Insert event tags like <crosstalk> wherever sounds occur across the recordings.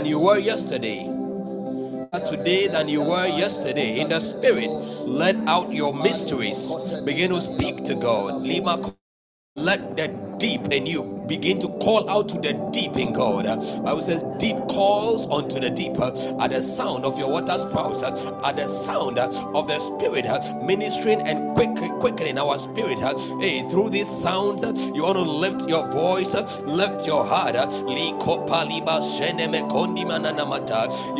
than you were yesterday. Today than you were yesterday. In the spirit, let out your mysteries. Begin to speak to God. Let the deep in you begin to call out to the deep in God. Bible says, deep calls unto the deep at the sound of your water sprouts, at the sound of the Spirit ministering and quick, quickening our spirit. Hey, through this sound, uh, you want to lift your voice, lift your heart. You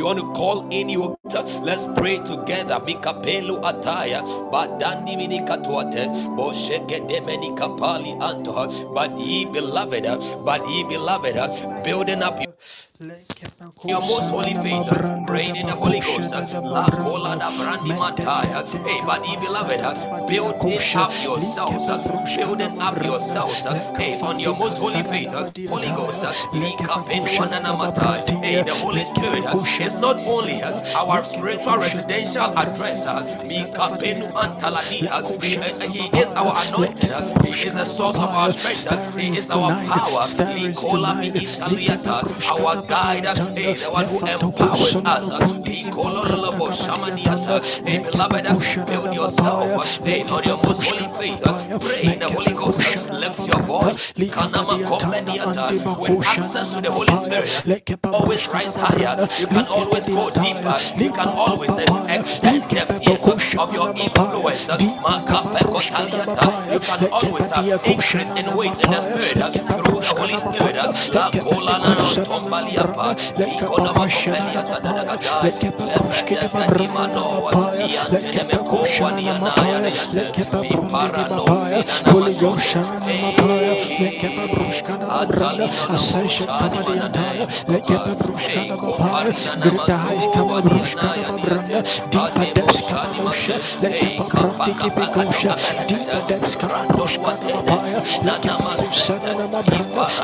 want to call in your Let's pray together. Mikapelu ataya, badandi minikatuate, bosheke demeni kapali anto. But ye beloved, but ye beloved, building up your most holy faith, praying in the Holy Ghost. That's La cola da brandi mantaya. Hey, ye beloved, uh, building up yourselves, uh, building up yourselves. Uh, hey, on your most holy faith, Holy Ghost. Lika penwana matai. Hey, the Holy Spirit is not only us our spiritual residential address. He he is our anointed. He is the source of our strength. He is our power. Our guide. Hey, the one who empowers us. Hey, beloved, build yourself. Hey, on your most holy faith. Pray in the Holy Ghost. Lift your voice. With access to the Holy Spirit. Always rise higher. You can always go deeper. You can always extend the fears of your influence. You can always increase in weight in the Spirit through the Holy Spirit. La kolana tombaliapa.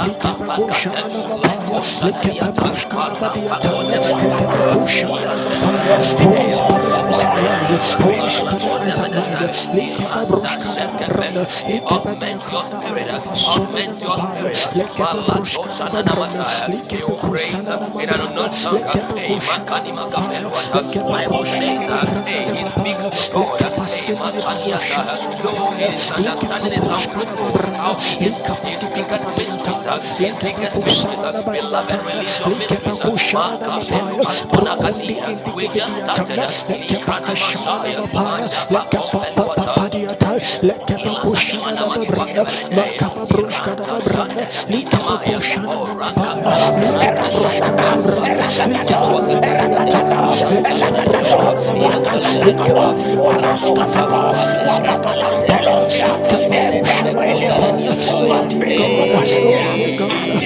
Ikona makopeliata augments your spirit, augments your spirit. Hey, Makani Makapeluata. Bible says, he speaks to God. Though his understanding is unfruitful, howbeit he speaketh mysteries. He speaketh mysteries. Beloved, release is your mistress as Maka Peru Antonagalia. We just started as Likrani Masaya Manda Pakompen Wata. Let them push Everywhere,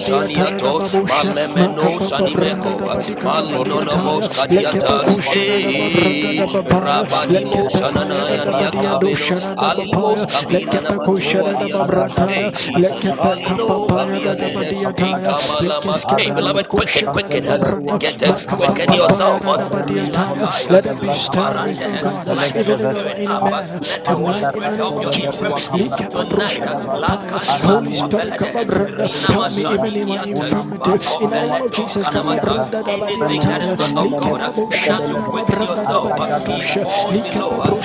shanimeko malinono mos kadiata eh rabadimo shanana yaniakabino alimos kabina na Hey Jesus, Kalino, Hamianene, Ikamalama. Hey beloved, quicken, quicken, get it, quicken yourself. Let them be stirred, Light your spirit up. Let the Holy Spirit help your infirmity tonight. Holy Spirit, and bring us. Help me even in my infirmity. In the name of Jesus, come and bring us. Anything that is not of God, even as you quicken yourself, it falls below us.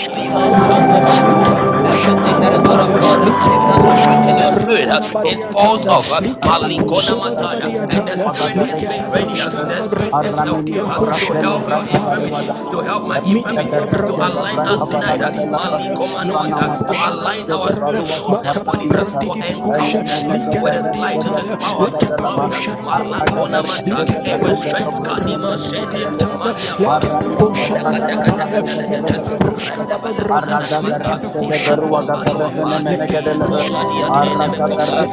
Everything that is not of God, even as you quicken your spirit, it falls off. Malikona mataya, and the spirit is made ready. The spirit takes help you to help your infirmity, to help my infirmity, to align us tonight. Malikoma nota, to align our spirit, souls, and bodies encounters with His light, with His power, with His glory. Malakona mata, and with strength. Kanima shene komania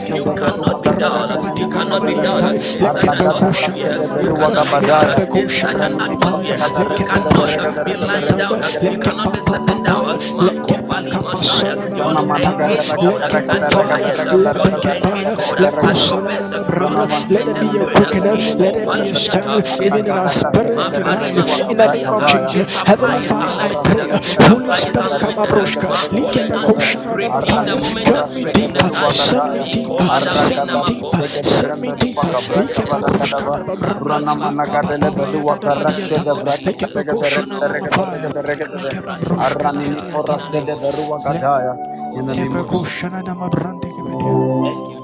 you cannot be done. You cannot be done in such an atmosphere. You cannot be done in such an atmosphere. You cannot be lying down. You cannot be sitting down. Messiah. You want to engage God at your highest. You want to engage God at your best. You want to Let it be a quickening. Let it be a stir. Even in our spirit tonight. In the name of Jesus. Heavenly Father, I pray. Holy Spirit, come and bring us. Redeem the moment. Redeem the time. Send me deeper. Send Thank you,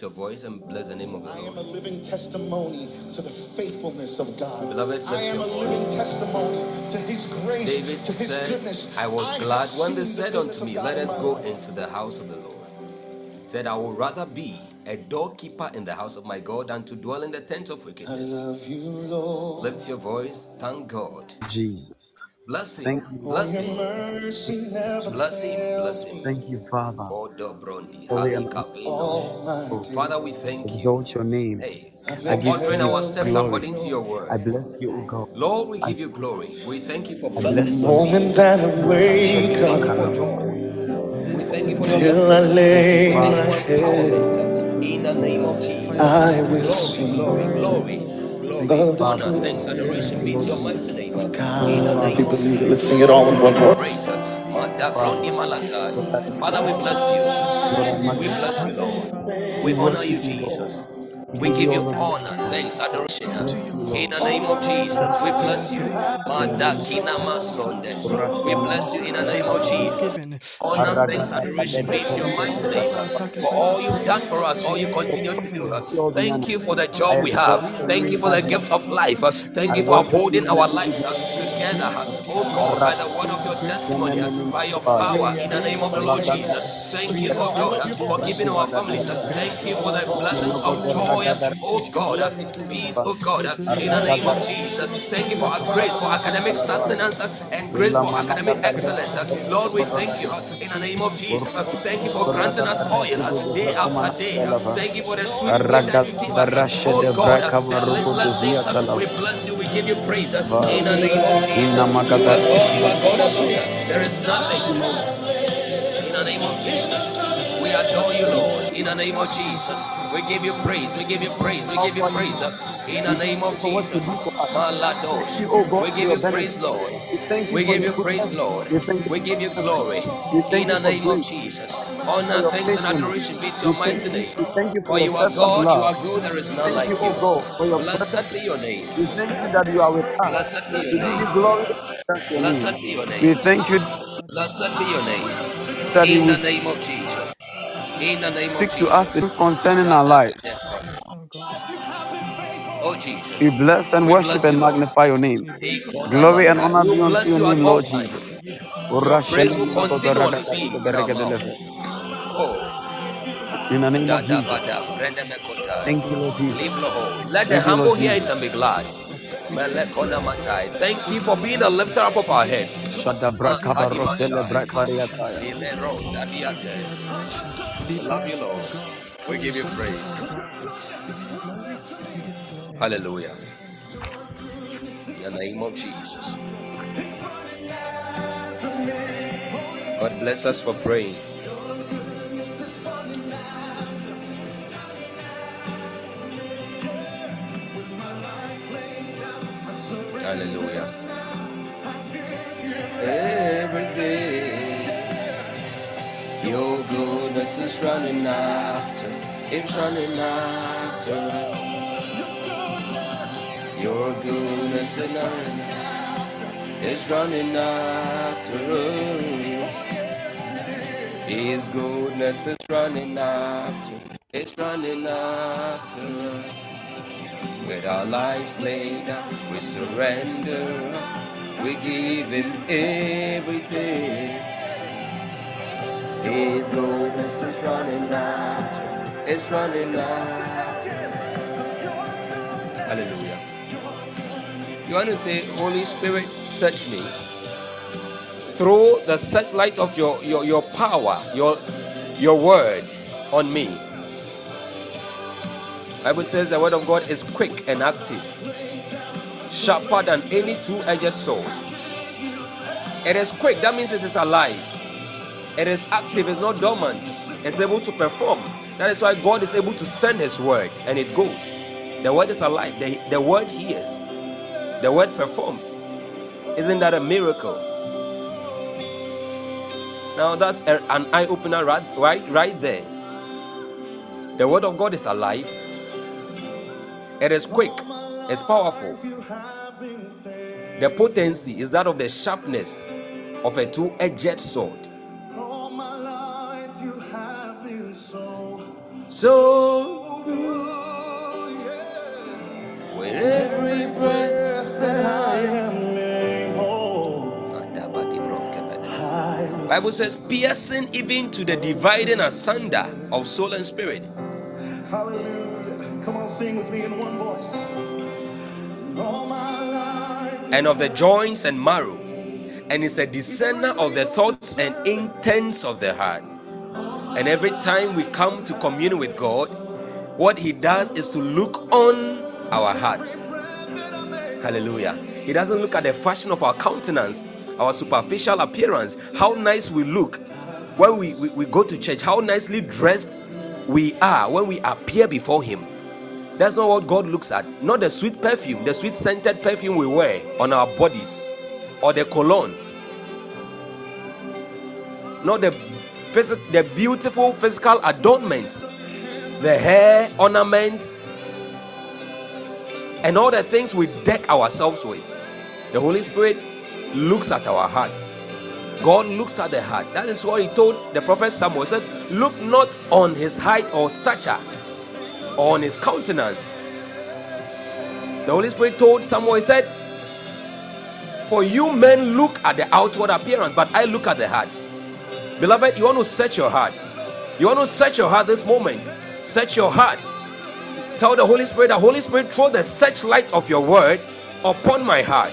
lift your voice and bless the name of the I am a living testimony to the faithfulness of God. Beloved, I am your a voice. living testimony to His grace, David to His said, goodness. I was have glad when they seen the said unto of me, Let us go life. into the house of the Lord. Said, I would rather be a doorkeeper in the house of my God than to dwell in the tent of I wickedness. love you, Lord. Lift your voice, thank God. Jesus. Bless Thank him, you. For bless your him, mercy never bless him, bless fails him. Thank you, Father. Odo brondi, Holy hali and kapinos. all my oh, days. Father, we thank you. exalt your name. Hey, I've I for been give ordering you our held steps in glory. according to your your word. I bless you, O God. Lord, we I, give you glory. We thank you for I from the blessings bless on your moment wheels. that I wake We thank you for up Rakabayakalaba. joy. We thank you for your till I blessings. Thank you, lay We thank you my Father. for head. empowerment. In the name of Jesus. I will Glory, glory, sing glory, Thank glory, you, of the Father. honor, thanks, adoration be to your mighty name. In the name of believe it, let's Jesus. sing it all in one voice. praise. Father. brondi malata. Lord, Father, we bless you. We bless you, Lord. We honor you, Lord. Jesus. We give you give all you the honor, thanks, adoration. you, In the name of Jesus, we bless you. In the name of Madakina Masonde. We bless you in the name of Jesus. Honor, thanks, adoration be to your mighty name uh, for all you've done for us, all you continue to do. honor. Thank you for the job we have. Thank you for the gift of life. Uh. Thank you for upholding our lives together. Oh God, by the word of your testimony, by your power, in the name of the Lord Jesus. Thank you, oh God, for giving our families. Thank you for the blessings of joy, oh God, peace, oh God, in the name of Jesus. Thank you for our grace, for academic sustenance, and grace for academic excellence. Lord, we thank you in the name of Jesus. Thank you for granting us oil uh, day after day. Thank you for the sweet that you give us. Oh God, uh, the limitless things. Uh, we bless you, we give you praise in the name of Jesus. You are God, you are God alone. There is nothing. In the name of Jesus. We adore you, Lord. In the name of Jesus. We give you praise. We give you praise. We give you praise. In the name of Jesus. Malados. We give you praise, Lord. We give you praise, Lord. We give you glory. In the name of Jesus. Honor, thanks, and adoration be to your mighty name. For you are God, you are good, there is none like you. Blessed be your name. We thank you that you are with us. Blessed be your name. glory. Bless your Blessed name. be your We thank you Blessed be your name. In the name of Jesus. In the name of speak to us things concerning our lives. Oh Jesus. We bless and We worship bless you, and Lord. magnify your name. Glory and honor We be unto bless your you at name, all Lord times. Jesus. Your praise will continually be in our mouth. Oh, In the name da of da ba Jesus. da, brenda me kota. Thank you, Lord Leave Jesus. Loho. Let the Thank you, Lord humble hear it Jesus. and be glad. Mele kona matai. Thank you for being the lifter up of our heads. Shadabrakaba Makadi Rosele Mashai. Brakariataya. Ilero dadiate. We love you, Lord. We give you praise. Hallelujah. In the name of Jesus. God bless us for praying. Hallelujah. Goodness is running after. It's running after us. Your goodness is running after, It's running after us. His goodness is running after. It's running after us. With our lives laid down, we surrender. We give him everything. His goodness is running after. It's running after. Hallelujah. You want to say, Holy Spirit, search me. Throw the searchlight of your, your, your power, your, your word on me. Bible says the word of God is quick and active, sharper than any two-edged sword. It is quick, that means it is alive. It is active, it's not dormant. It's able to perform. That is why God is able to send his word and it goes. The word is alive. The, the word hears. The word performs. Isn't that a miracle? Now that's a- an eye opener right, right, right there. The word of God is alive. It is quick. It's powerful. The potency is that of the sharpness of a two-edged sword. So with every breath that I am Bible says piercing even to the dividing asunder of soul and spirit. Hallelujah. Come on, sing with me in one voice. All my life. and of the joints and marrow, and is a discerner of the thoughts and intents of the heart. And every time we come to commune with God, what He does is to look on our heart. Hallelujah. He doesn't look at the fashion of our countenance, our superficial appearance, how nice we look when we, we, we go to church, how nicely dressed we are when we appear before Him. That's not what God looks at. Not the sweet perfume, the sweet scented perfume we wear on our bodies or the cologne. Not the physical, the beautiful physical adornments, the hair ornaments, and all the things we deck ourselves with. The Holy Spirit looks at our hearts. God looks at the heart. That is what he told the prophet Samuel. He said, Look not on his height or stature or on his countenance. The Holy Spirit told Samuel, He said, For you men look at the outward appearance, but I look at the heart. Beloved, you want to search your heart. You want to search your heart this moment. Search your heart. Tell the Holy Spirit, the Holy Spirit, throw the searchlight of your word upon my heart.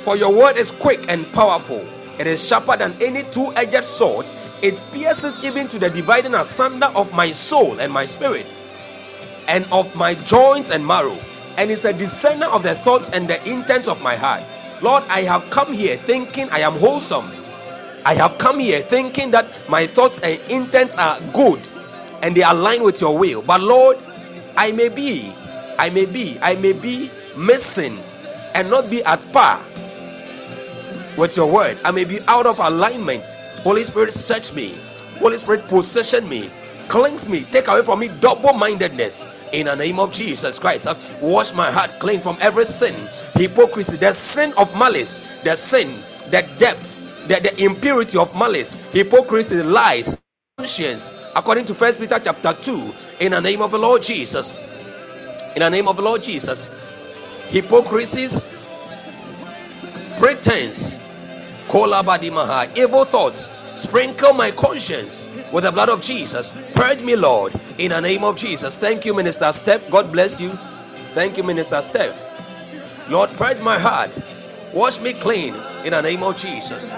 For your word is quick and powerful. It is sharper than any two edged sword. It pierces even to the dividing asunder of my soul and my spirit, and of my joints and marrow. and is a discerner of the thoughts and the intents of my heart. Lord, I have come here thinking I am wholesome. I have come here thinking that my thoughts and intents are good and they align with your will. But Lord, I may be, I may be, I may be missing and not be at par with your word. I may be out of alignment. Holy Spirit, search me. Holy Spirit, possession me. Cleanse me. Take away from me double mindedness. In the name of Jesus Christ, I wash my heart clean from every sin, hypocrisy, the sin of malice, the sin, the depth, the, the impurity of malice, hypocrisy, lies, conscience, according to First Peter chapter 2, in the name of the Lord Jesus. In the name of the Lord Jesus, hypocrisies, pretense, kolabadimaha, evil thoughts, sprinkle my conscience with the blood of Jesus. Purge me, Lord, in the name of Jesus. Thank you, Minister Steph. God bless you. Thank you, Minister Steph. Lord, purge my heart. Wash me clean in the name of Jesus.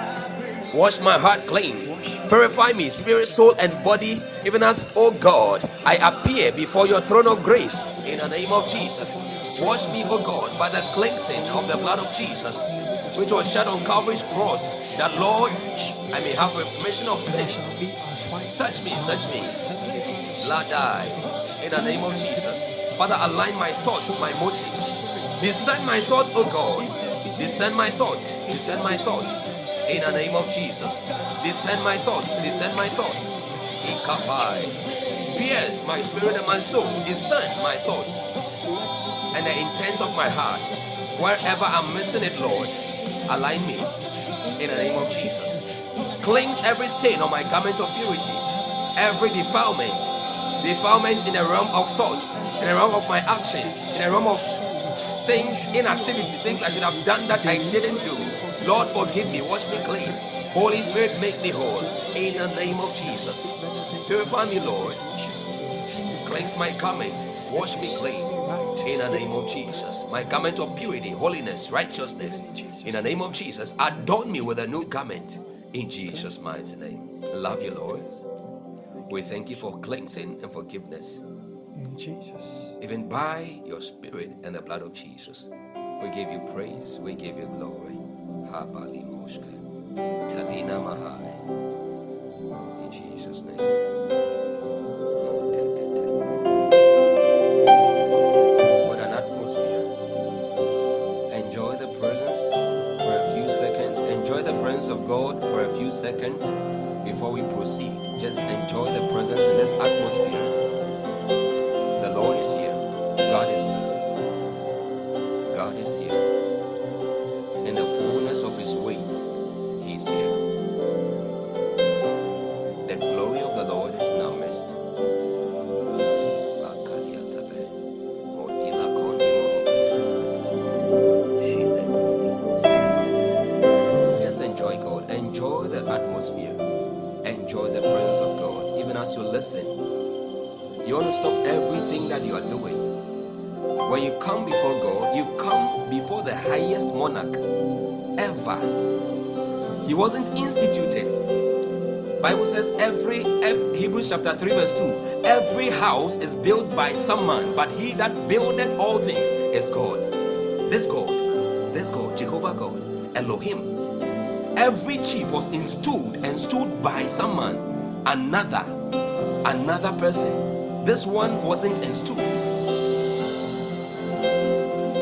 Wash my heart clean. Purify me, spirit, soul, and body, even as, oh God, I appear before your throne of grace in the name of Jesus. Wash me, oh God, by the cleansing of the blood of Jesus, which was shed on Calvary's cross, that Lord, I may have remission of sins. Search me, search me. Lord, die in the name of Jesus. Father, align my thoughts, my motives. Discern my thoughts, oh God. Discern my thoughts. Descend my thoughts. In the name of Jesus. Descend my thoughts. Descend my thoughts. Ikapai. Pierce my spirit and my soul. Discern my thoughts and the intents of my heart. Wherever I'm missing it, Lord, align me. In the name of Jesus. Cleanse every stain on my garment of purity. Every defilement. Defilement in the realm of thoughts. In the realm of my actions. In the realm of things, inactivity, things I should have done that I didn't do. Lord, forgive me, wash me clean. Holy Spirit, make me whole. In the name of Jesus. Purify me, Lord. Cleanse my garment, wash me clean. In the name of Jesus. My garment of purity, holiness, righteousness. In the name of Jesus. Adorn me with a new garment. In Jesus' mighty name. Love you, Lord. We thank you for cleansing and forgiveness. In Jesus even by your spirit and the blood of Jesus. We give you praise, we give you glory. Habali Moshka. Talina Mahai. In Jesus' name. What an atmosphere. Enjoy the presence for a few seconds. Enjoy the presence of God for a few seconds before we proceed. Just enjoy the presence in this atmosphere. He wasn't instituted. Bible says every, every Hebrews chapter 3 verse 2 every house is built by some man but he that buildeth all things is God this God this God Jehovah God Elohim every chief was installed and stood by some man another another person this one wasn't installed.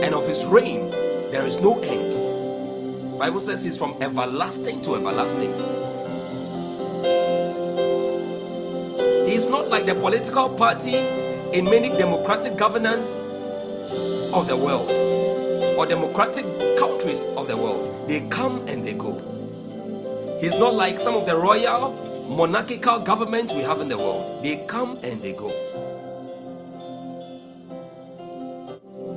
And of his reign, there is no end. Bible says he's from everlasting to everlasting. He's not like the political party in many democratic governance of the world or democratic countries of the world. They come and they go. He's not like some of the royal monarchical governments we have in the world. They come and they go.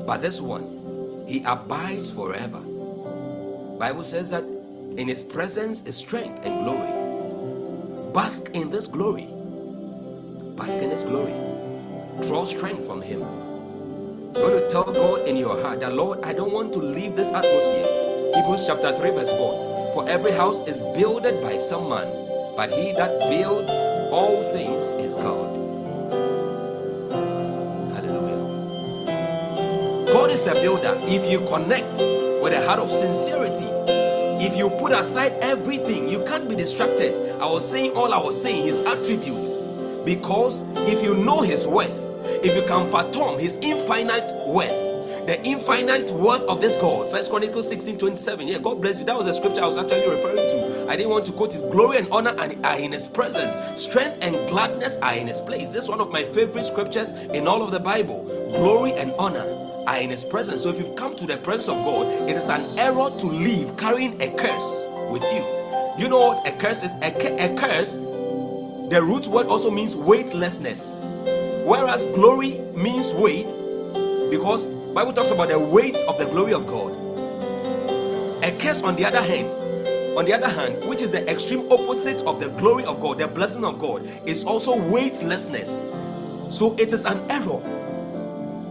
But this one, he abides forever. Bible says that in his presence is strength and glory. Bask in this glory. Bask in his glory. Draw strength from him. You want to tell God in your heart that Lord, I don't want to leave this atmosphere. Hebrews chapter 3, verse 4. For every house is builded by some man, but he that builds all things is God. Hallelujah. God is a builder. If you connect with a heart of sincerity, if you put aside everything, you can't be distracted. I was saying all I was saying, his attributes. Because if you know his worth, if you can fathom his infinite worth, the infinite worth of this God. First Chronicles 16 27. Yeah, God bless you. That was the scripture I was actually referring to. I didn't want to quote it. Glory and honor and are in his presence, strength and gladness are in his place. This is one of my favorite scriptures in all of the Bible. Glory and honor are in his presence. So if you've come to the presence of God, it is an error to leave carrying a curse with you. You know what a curse is? A, a curse, the root word also means weightlessness. Whereas glory means weight because Bible talks about the weight of the glory of God. A curse, on the other hand, on the other hand, which is the extreme opposite of the glory of God, the blessing of God, is also weightlessness. So it is an error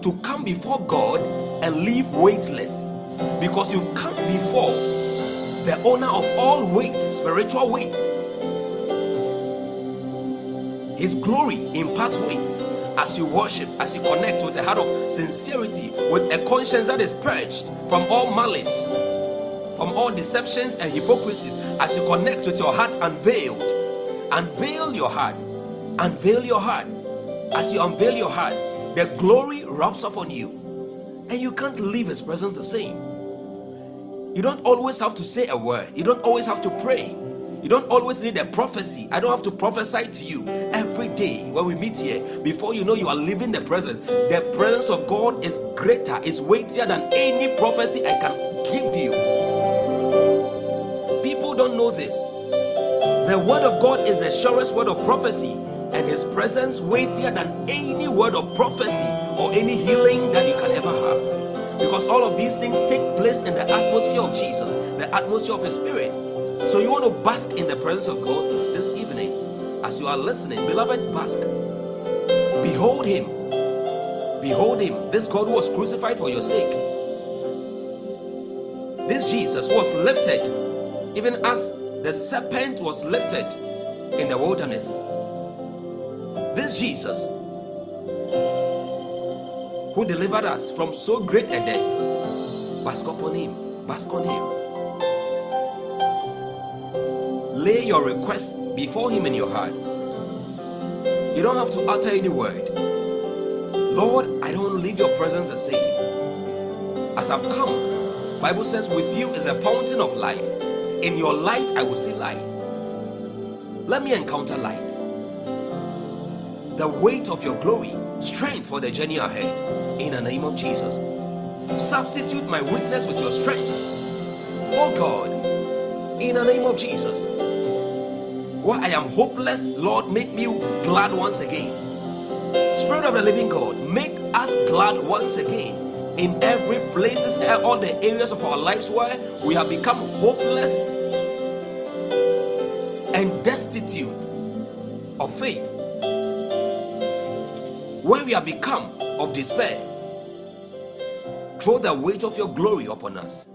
to come before God and live weightless because you come before the owner of all weights, spiritual weights. His glory imparts weight as you worship, as you connect with a heart of sincerity, with a conscience that is purged from all malice, from all deceptions and hypocrisies, as you connect with your heart unveiled, unveil your heart, unveil your heart. As you unveil your heart, the glory rubs off on you, and you can't leave His presence the same. You don't always have to say a word, you don't always have to pray. You don't always need a prophecy. I don't have to prophesy to you every day when we meet here. Before you know you are living the presence, the presence of God is greater, is weightier than any prophecy I can give you. People don't know this. The word of God is the surest word of prophecy, and his presence weightier than any word of prophecy or any healing that you can ever have. Because all of these things take place in the atmosphere of Jesus, the atmosphere of his spirit. So you want to bask in the presence of God this evening as you are listening, beloved, bask. Behold him. Behold him. This God was crucified for your sake. This Jesus was lifted, even as the serpent was lifted in the wilderness. This Jesus who delivered us from so great a death, bask upon him, bask on him. lay your request before him in your heart. You don't have to utter any word. Lord i don't leave your presence the same. As i've come bible says with you is a fountain of life. In your light i will see light. Let me encounter light the weight of your glory strength for the journey ahead. In the name of jesus. Substitute my weakness with your strength. Oh god in the name of jesus. Where I am hopeless, Lord, make me glad once again. Spirit of the living God, make us glad once again. In every places, and all the areas of our lives where we have become hopeless. And destitute of faith, where we have become of despair. Throw the weight of your glory upon us.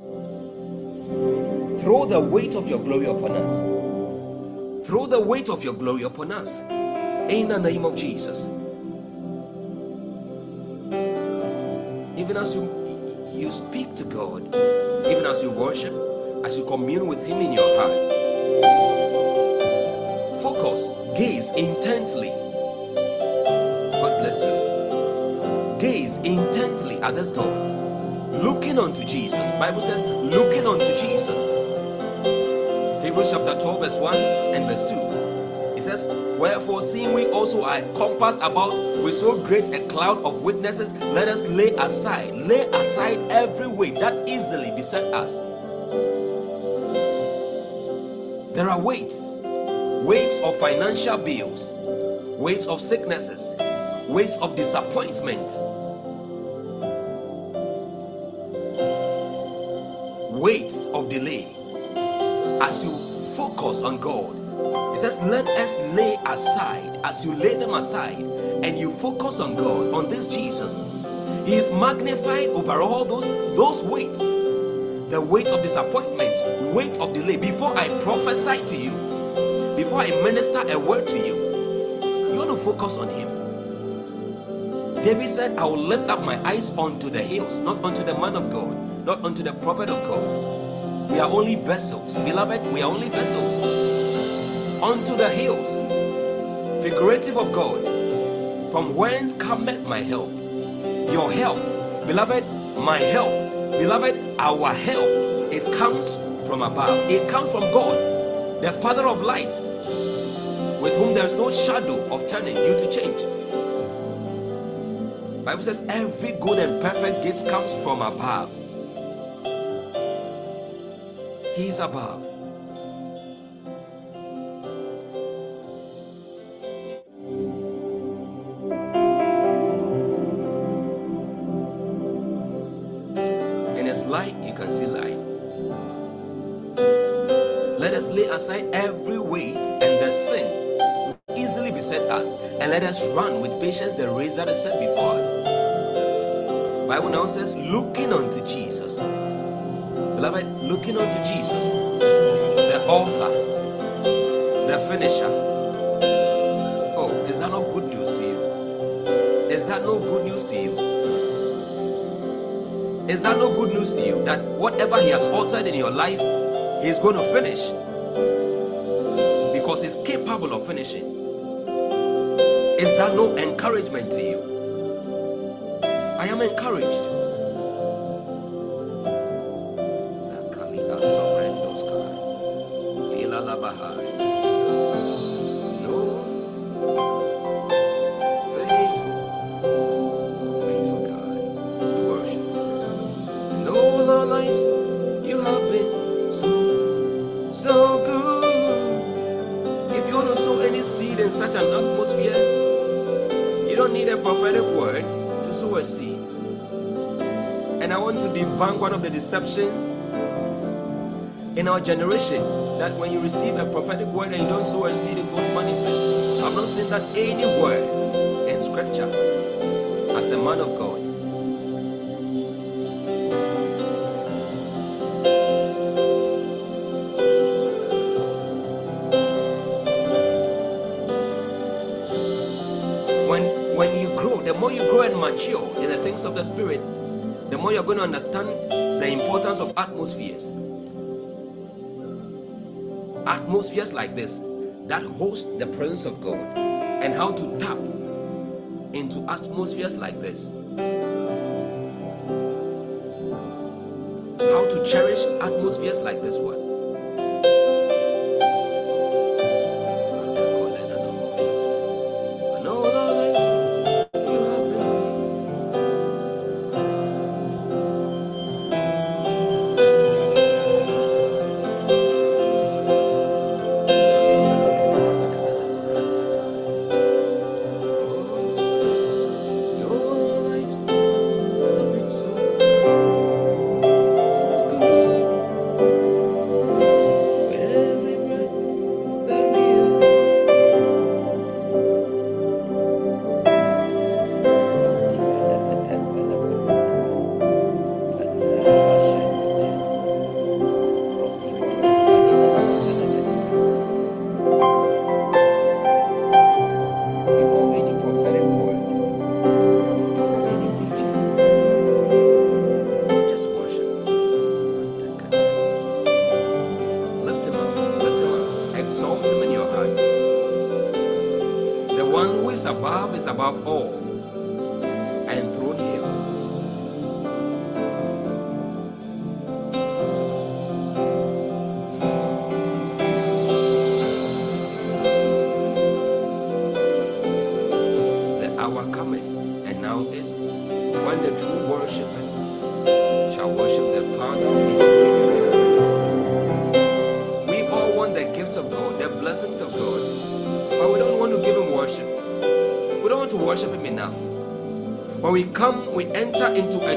Throw the weight of your glory upon us. Throw the weight of your glory upon us. In the name of Jesus. Even as you you speak to God, even as you worship, as you commune with Him in your heart, focus, gaze intently. Bless you. Gaze intently at this God, looking unto Jesus. Bible says, looking unto Jesus. Hebrews chapter 12, verse 1 and verse 2. It says, Wherefore, seeing we also are compassed about with so great a cloud of witnesses, let us lay aside, lay aside every weight that easily beset us. There are weights, weights of financial bills, weights of sicknesses, weights of disappointment, weights of delay as you focus on God. It says, Let us lay aside, as you lay them aside, and you focus on God, on this Jesus. He is magnified over all those, those weights the weight of disappointment, weight of delay. Before I prophesy to you, before I minister a word to you, you want to focus on Him. David said, I will lift up my eyes unto the hills, not unto the man of God, not unto the prophet of God. We are only vessels. Beloved, we are only vessels. Unto the hills, figurative of God, from whence cometh my help? Your help, beloved, my help, beloved, our help, it comes from above. It comes from God, the Father of lights, with whom there is no shadow of turning due to change. Bible says every good and perfect gift comes from above. He is above. And let us run with patience the race that is set before us. Bible now says, looking unto Jesus. Beloved, looking unto Jesus, the author, the finisher. Oh, is that not good news to you? Is that no good news to you? Is that no good news to you that whatever He has authored in your life, He's going to finish? Because He's capable of finishing. Is that no encouragement to you? I am encouraged. Deceptions in our generation that when you receive a prophetic word and you don't sow a seed, it won't manifest. I've not seen that anywhere in scripture as a man of God. When when you grow, the more you grow and mature in the things of the spirit, the more you're going to understand importance of atmospheres. Atmospheres like this that host the presence of God and how to tap into atmospheres like this. How to cherish atmospheres like this one.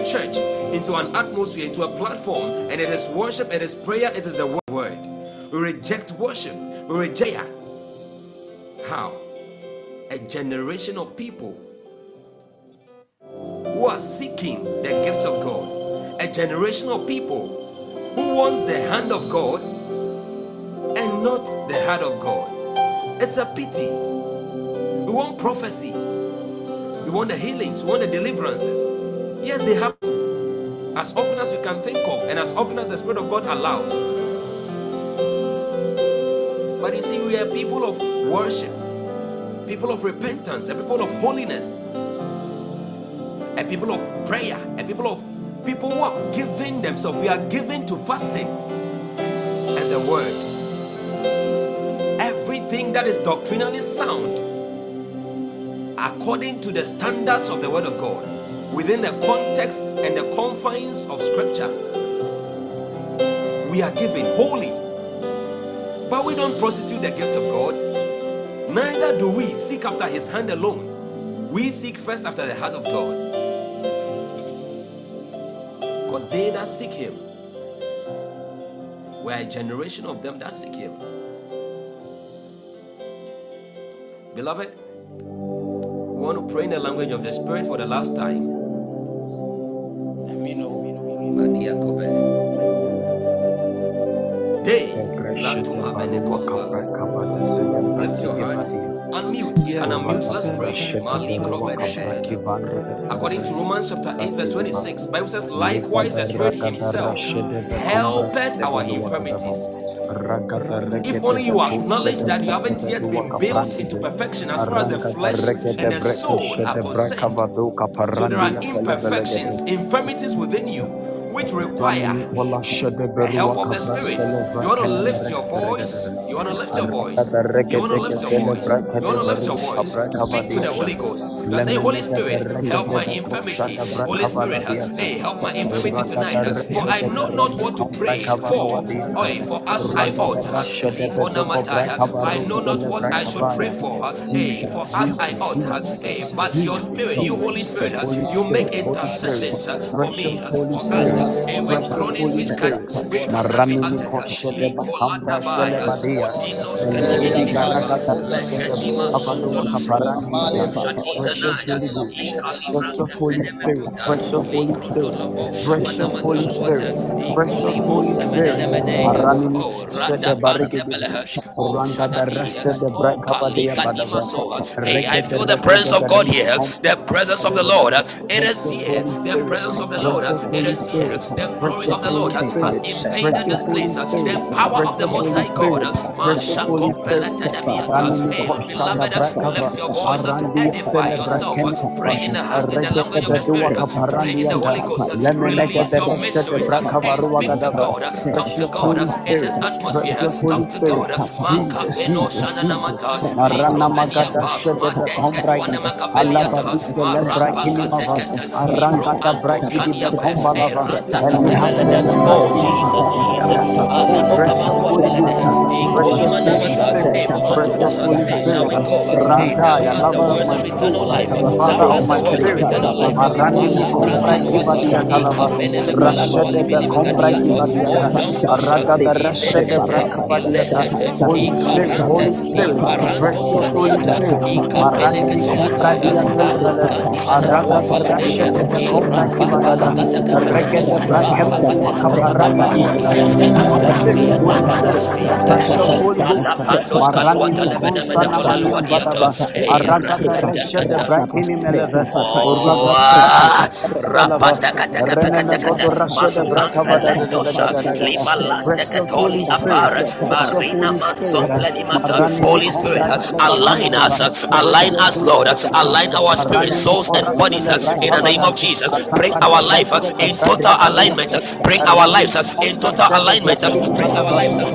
Church, into an atmosphere, into a platform, and it is worship, it is prayer, it is the word. We reject worship. We reject. How? A generation of people who are seeking the gifts of God. A generation of people who wants the hand of God and not the heart of God. It's a pity. We want prophecy, We want the healings, we want the deliverances. Yes, they happen as often as we can think of, and as often as the Spirit of God allows. But you see, we are people of worship, people of repentance, a people of holiness, a people of prayer, a people of people who are giving themselves. We are given to fasting and the word. Everything that is doctrinally sound, according to the standards of the word of God, within the context and the confines of scripture, we are given holy. But we don't prostitute the gift of God. Neither do we seek after his hand alone. We seek first after the heart of God. Because they that seek him, we are a generation of them that seek him. Beloved, we want to pray in the language of the Spirit for the last time. Madia Kove. They that to have any Lift your. Unmute. You can unmute. Let's pray. Mali According to Romans chapter 8, verse 26, Bible says, Likewise the Spirit Himself helpeth our infirmities. If only you acknowledge that you haven't yet been built into perfection as far as the flesh and the soul are concerned. So there are imperfections, infirmities within you which require the help of the Spirit. You want to lift your voice. You want to lift your voice. You want to lift your voice. You want to lift your voice. Speak to the Holy Ghost. You say, Holy Spirit, help my infirmity. Holy Spirit, hey, help my infirmity tonight. For I know not what to pray for. Oh, for us I ought. I know not what I should pray for. Hey, for us I ought. Hey, but your Spirit, you Holy Spirit, you make intercessions for me, for us. Precious Holy Spirit, precious Holy Spirit, precious Holy Spirit, precious Holy Spirit. Maramini shede barigede, ranga da brakabadia I feel the presence of God here. The presence of the Lord. It is here. The presence of the Lord. It is here. The glory of the Lord has invaded this place. The power of the Most High God. Beloved, lift your voice. Edify yourself. Pray in the hand, in the language of the Spirit. Pray in the Holy Ghost. Release your mysteries. Speak to God. Talk to God in this atmosphere. Talk to God. Maka Peno Shanana Mata. Arana magada shede de kombra Allah babi celebra kinimava aranga da braki hasele Oh, Jesus, Jesus. Da rashede de kombra kibadia rege de braka kabaranga precious Holy Ghost marani ni kusana balia badaba araga da rashede braka ni meleve Holy Spirit, align us, align us, Lord, align our spirit, souls, and bodies in the name of Jesus. Bring our life in total alignment. Bring our lives in total alignment. Bring our lives in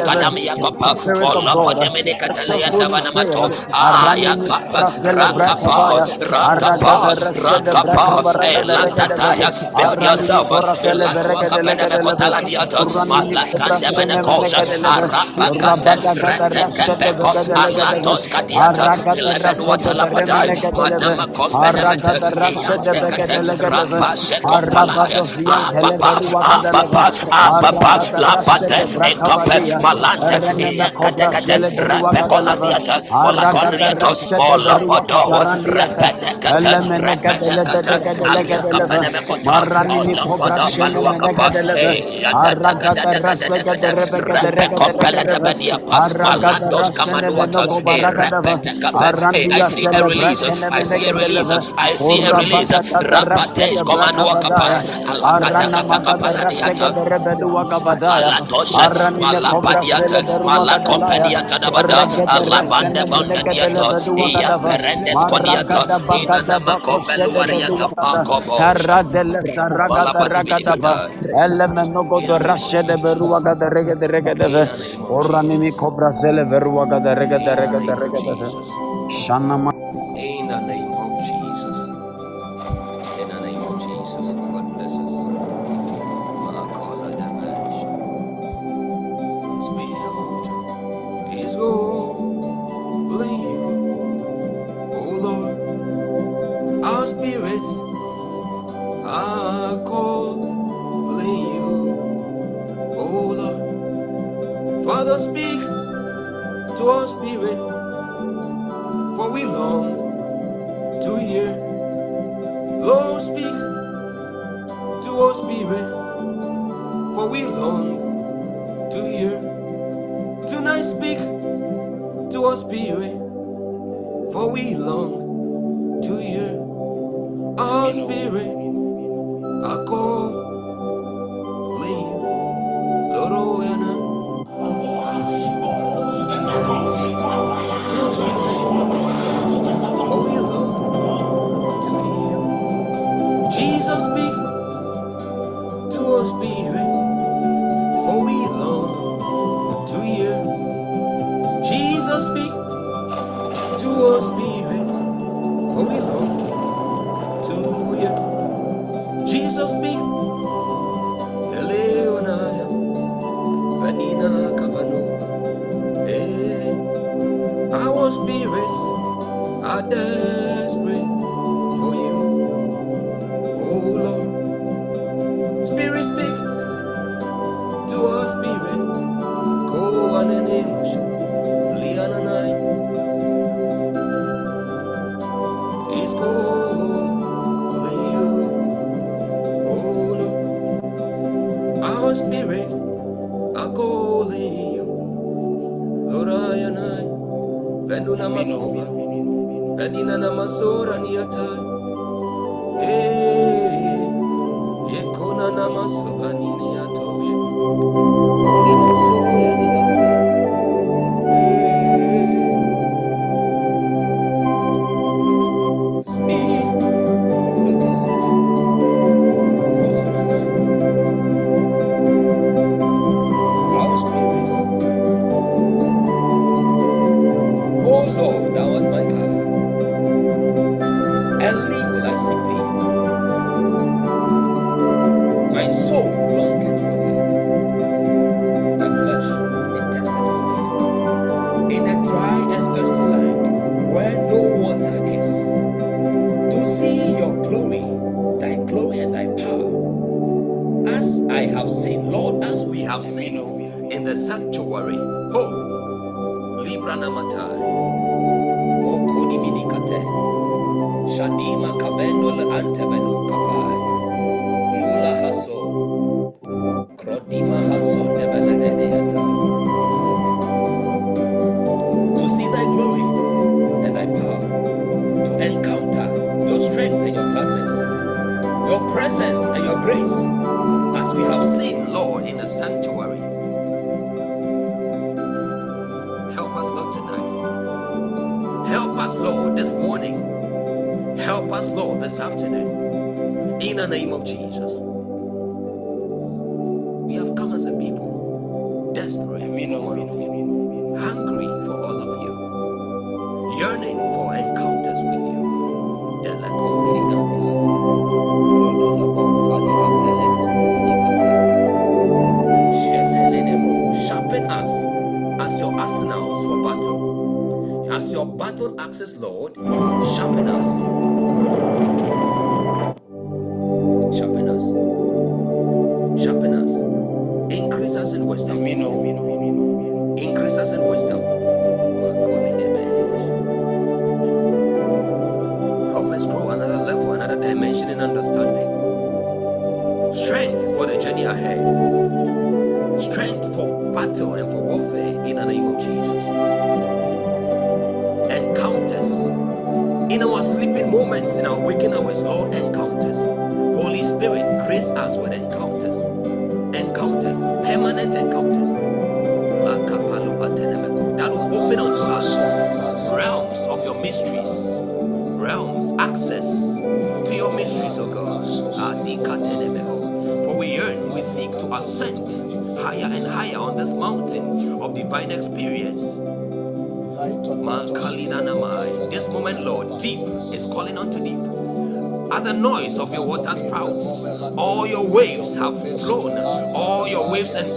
Kadamia Papa, Olopo Dominica Talianda Vanamato, Aya Papa, Rakapos, Rakapos, Rakapos, Elantataya, build yourself, Elakapenekotaladia, Malakandemenekos, Arapakantes, Retekepekos, Aratos Kadiata, Eleven Watalapadai, Manamakompenemetes, Eantekates, Rapasekopalaya, Apapa, Apapa, Apapa, Lapates, Enkopes, Malantes Katekate Repekolatiata Molakondriatos Olapodowas Repetekate Repetekate Aliakapanemekotas Olapodobaluakapas Repekopeletebediapas Malandos Kamanuatas Repetekate I see a release I see a release I see a Malapadiata, Malacompaniata Dabada, Alabanda Bondadiata, Ia Perendes Coniata, Inana Macombeluariata Pacobo, Elemenogo rashe de beruaga de rega de rega de Oranimi cobra zele veruaga de rega de rega de rega de Shana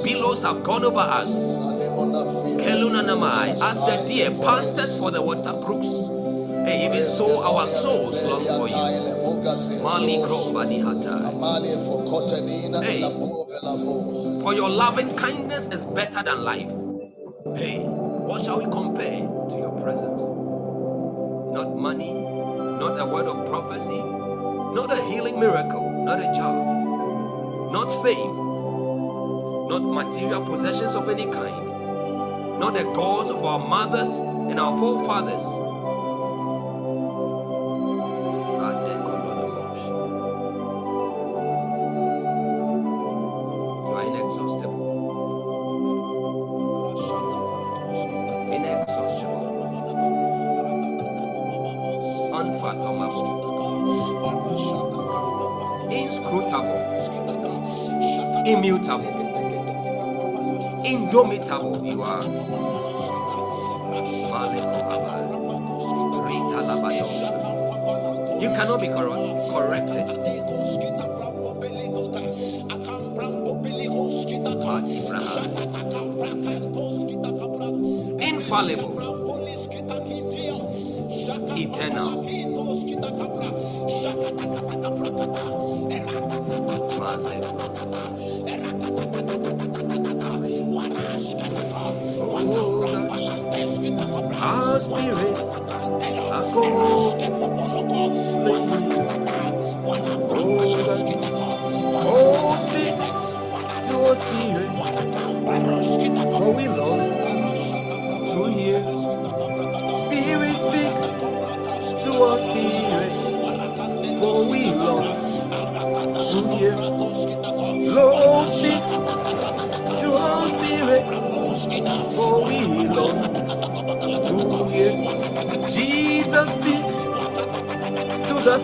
billows have gone over us. Kelunanamai, as the deer panted for the water brooks, and even so our souls long for you. Mali Hey, for your loving kindness is better than life. fathers. know because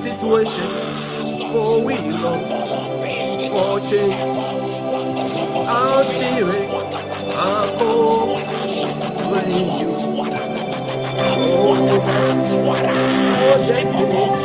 situation for we long for change. Our spirit our core, when you. Oh, our destinies.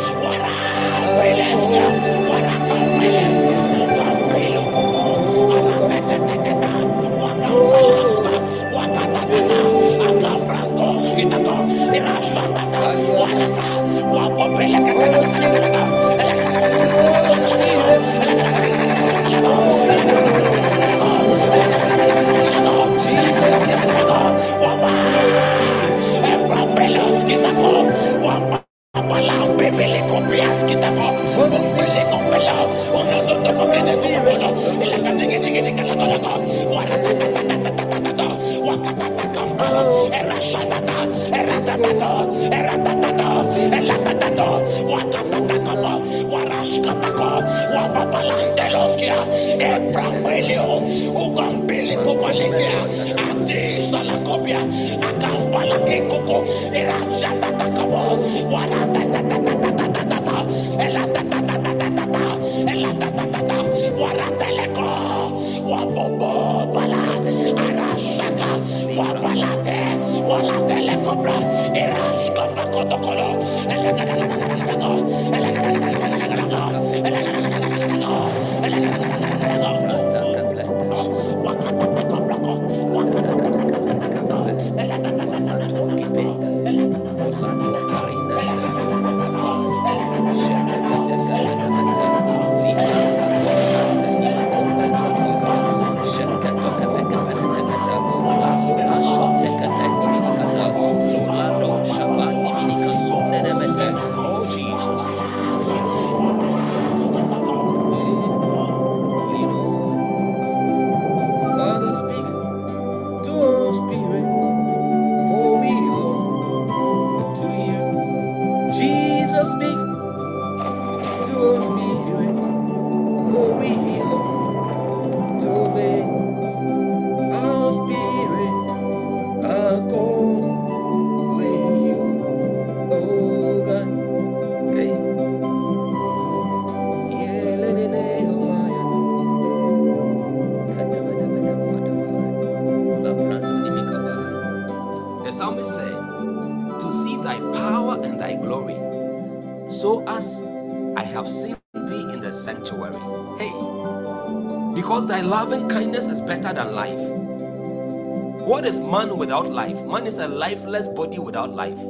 Without life.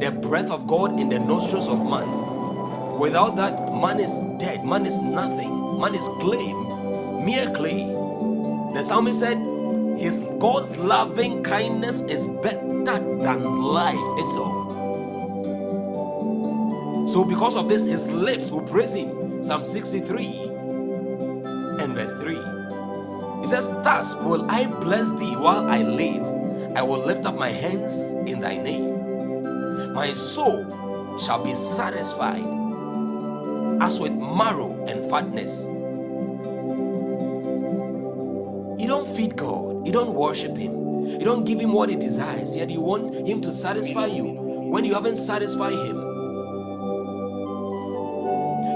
The breath of God in the nostrils of man. Without that, man is dead. Man is nothing. Man is clay, mere clay. The psalmist said, His God's loving kindness is better than life itself. So, because of this, his lips will praise him. Psalm 63 and verse 3. He says, Thus will I bless thee while I live. I will lift up my hands in thy name. My soul shall be satisfied as with marrow and fatness. You don't feed God, you don't worship Him, you don't give Him what He desires, yet you want Him to satisfy you when you haven't satisfied Him.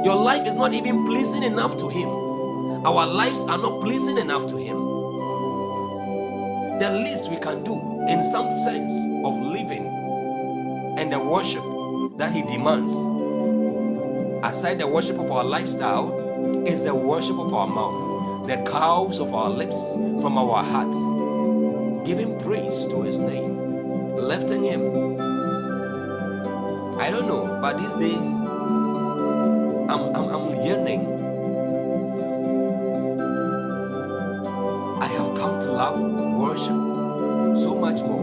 Your life is not even pleasing enough to Him. Our lives are not pleasing enough to Him. The least we can do, in some sense, of living worship that He demands, aside the worship of our lifestyle, is the worship of our mouth, the calves of our lips, from our hearts, giving praise to His name, lifting Him. I don't know, but these days, I'm, I'm, I'm yearning. I have come to love worship so much more.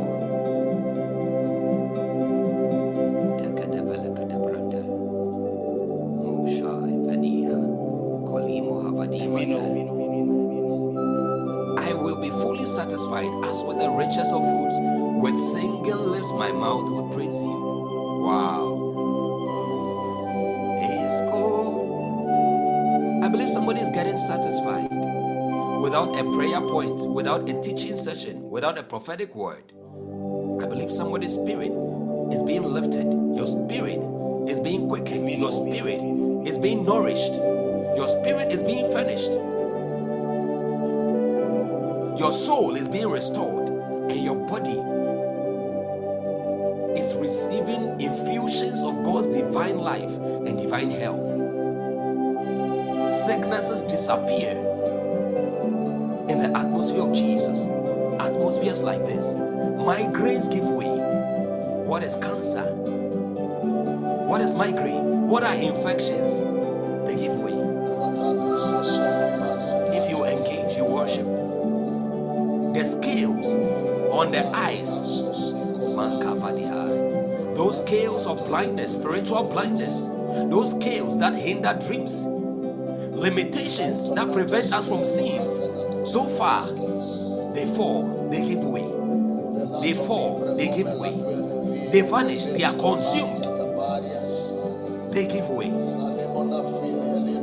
Prayer point, without a teaching session, without a prophetic word. I believe somebody's spirit is being lifted. Your spirit is being quickened. Your spirit is being nourished. Your spirit is being furnished. Your soul is being restored, and your body is receiving infusions of God's divine life and divine health. Sicknesses disappear is cancer? What is migraine? What are infections? They give way. If you engage, you worship. The scales on the eyes, those scales of blindness, spiritual blindness, those scales that hinder dreams, limitations that prevent us from seeing. So far, they fall, they give way. They fall, they give way. They vanish, they are consumed. They give way.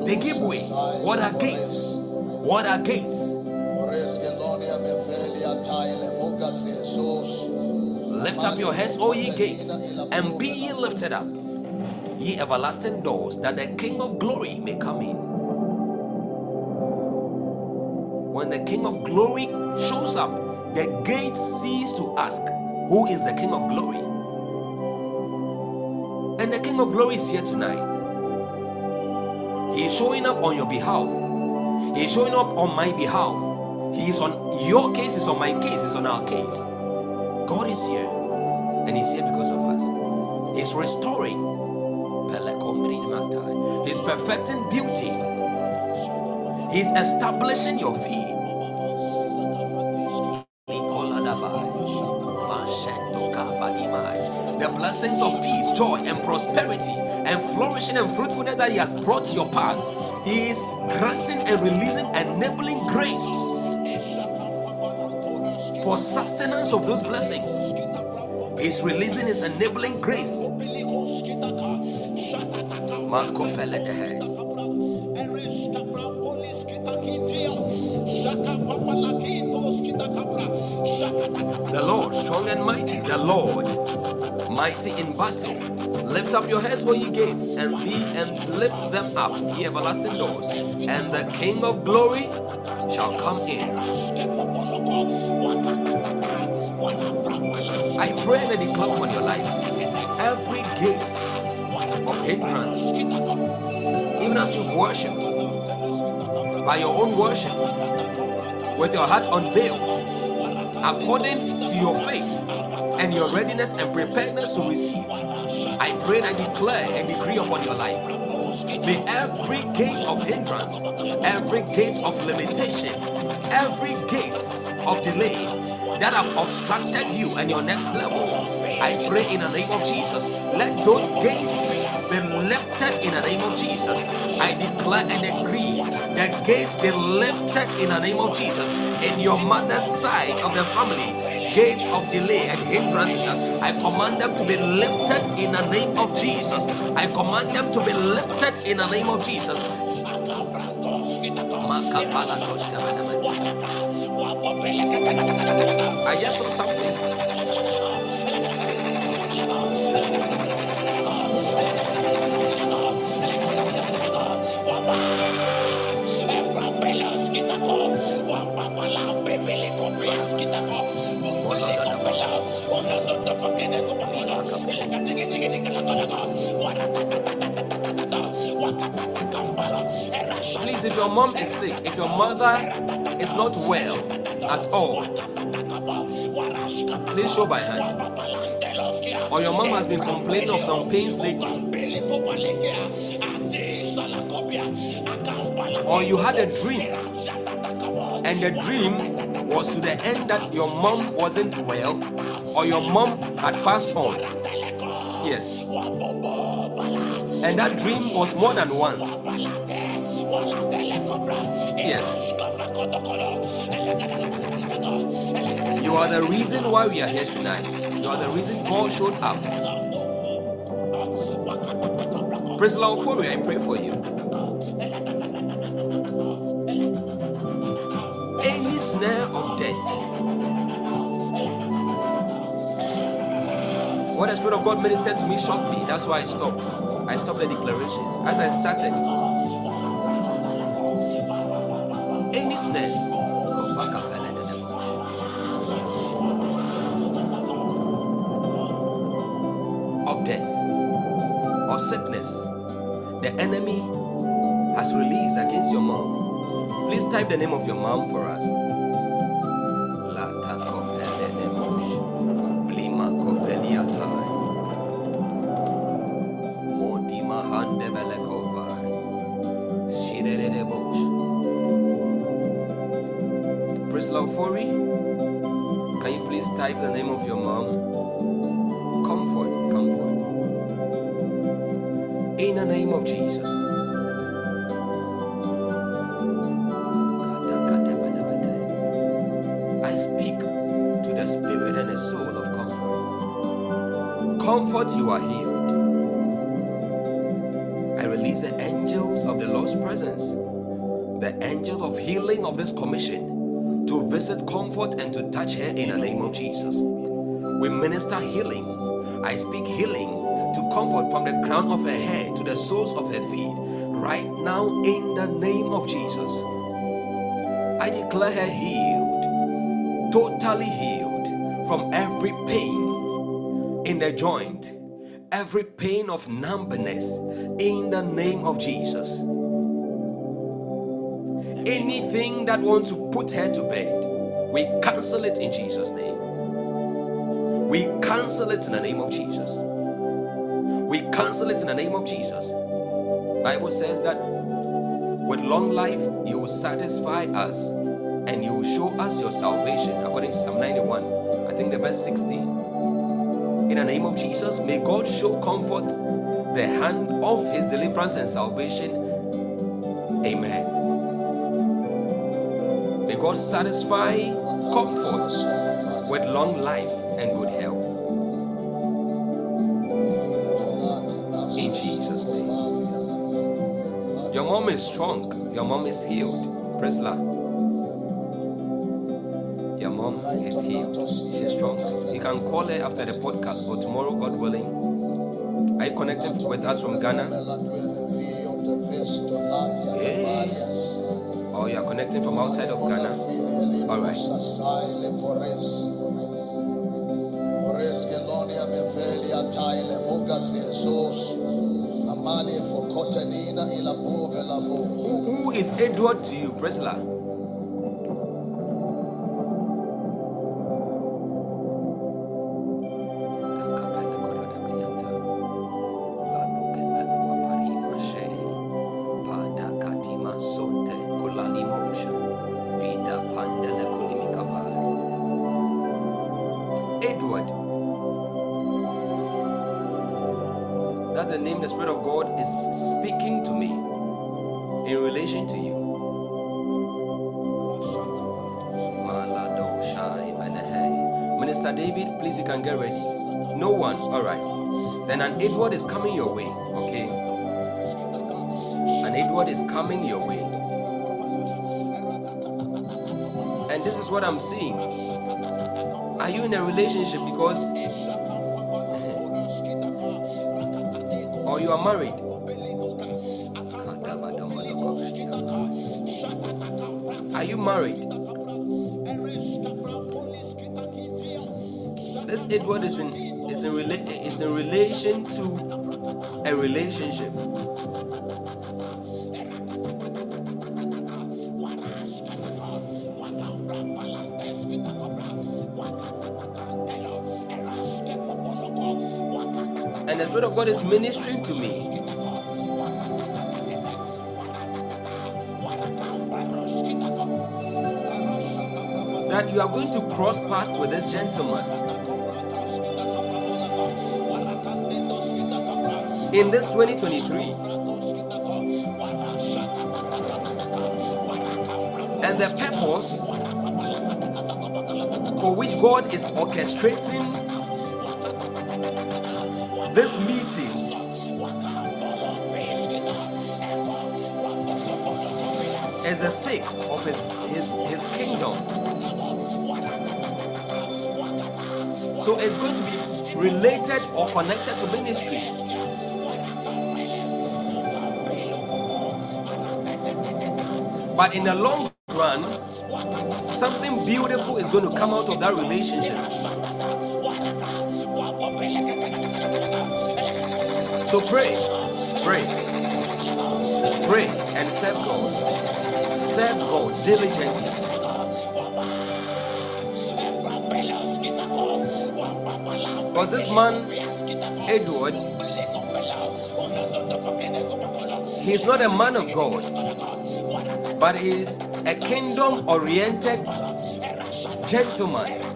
They give way. What are gates? What are gates? Lift up your heads, O ye gates, and be ye lifted up, ye everlasting doors, that the King of glory may come in. When the King of glory shows up, the gates cease to ask, Who is the King of glory? King of glory is here tonight. He is showing up on your behalf. He is showing up on my behalf. He is on your case, he's on my case, he's on our case. God is here, and He's here because of us. He's restoring, He's perfecting beauty, He's establishing your feet. The blessings of joy, and prosperity, and flourishing and fruitfulness that He has brought to your path, He is granting and releasing enabling grace for sustenance of those blessings. He's releasing His enabling grace. The Lord, strong and mighty, the Lord, mighty in battle. Lift up your heads, O ye gates, and be and lift them up, ye everlasting doors, and the King of glory shall come in. I pray and I declare upon your life every gate of hindrance, even as you've worshipped by your own worship, with your heart unveiled, according to your faith and your readiness and preparedness to receive. I pray and I declare and decree upon your life. May every gate of hindrance, every gate of limitation, every gate of delay that have obstructed you and your next level, I pray in the name of Jesus. Let those gates be lifted in the name of Jesus. I declare and agree that gates be lifted in the name of Jesus. In your mother's side of the family, gates of delay and hindrances, I command them to be lifted in the name of Jesus. I command them to be lifted in the name of Jesus. I just saw something. If your mom is sick, if your mother is not well at all, please show by hand. Or your mom has been complaining of some pains lately. Or you had a dream, and the dream was to the end that your mom wasn't well, or your mom had passed on. Yes. And that dream was more than once. Yes. You are the reason why we are here tonight. You are the reason God showed up. Priscilla Ofori, I pray for you. Any snare of death, what the Spirit of God ministered to me shocked me. That's why I stopped. I stopped the declarations. As I started, name of your mom for us. This commission to visit comfort and to touch her in the name of Jesus. We minister healing. I speak healing to comfort from the crown of her head to the soles of her feet. Right now, in the name of Jesus, I declare her healed, totally healed from every pain in the joint, every pain of numbness in the name of Jesus. Anything that wants to put her to bed, we cancel it in Jesus' name. We cancel it in the name of Jesus. We cancel it in the name of Jesus. Bible says that with long life you will satisfy us and you will show us your salvation according to Psalm 91. I think the verse 16. In the name of Jesus, may God show comfort the hand of his deliverance and salvation. Amen. God satisfy comfort with long life and good health. In Jesus' name. Your mom is strong. Your mom is healed. Praise Your mom is healed. She's strong. You can call her after the podcast, but tomorrow, God willing. Are you connected with us from Ghana? Yeah. Connecting from outside of Ghana? All right. Who, who is Edward to you, Priscilla? I'm seeing. Are you in a relationship because <laughs> or you are married? Are you married? This Edward is in is in rela- is in relation to a relationship. God is ministering to me. That you are going to cross path with this gentleman. In this 2023. And the purpose for which God is orchestrating sake of his, his, his kingdom. So it's going to be related or connected to ministry. But in the long run, something beautiful is going to come out of that relationship. So pray, pray, pray, and serve God. Serve God diligently. Because this man, Edward, he's not a man of God, but he's a kingdom oriented gentleman.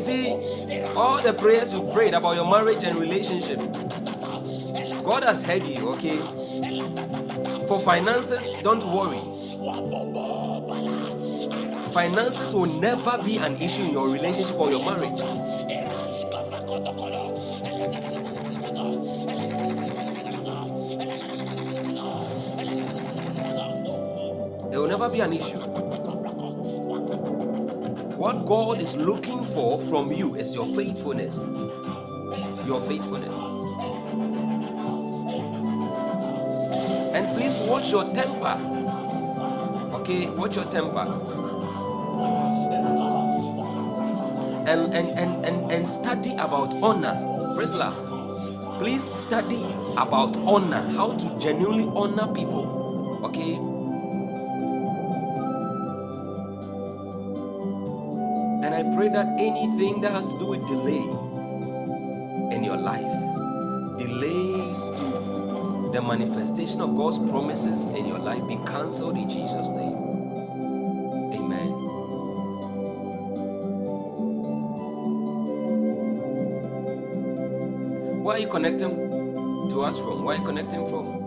see, all the prayers you prayed about your marriage and relationship, God has heard you, okay? For finances, don't worry. Finances will never be an issue in your relationship or your marriage. There will never be an issue. God is looking for from you is your faithfulness. Your faithfulness. And please watch your temper. Okay, watch your temper. And and and and, and study about honor. Priscilla, please study about honor, how to genuinely honor people. Pray that anything that has to do with delay in your life, delays to the manifestation of God's promises in your life be cancelled in Jesus' name. Amen. Where are you connecting to us from? Where are you connecting from?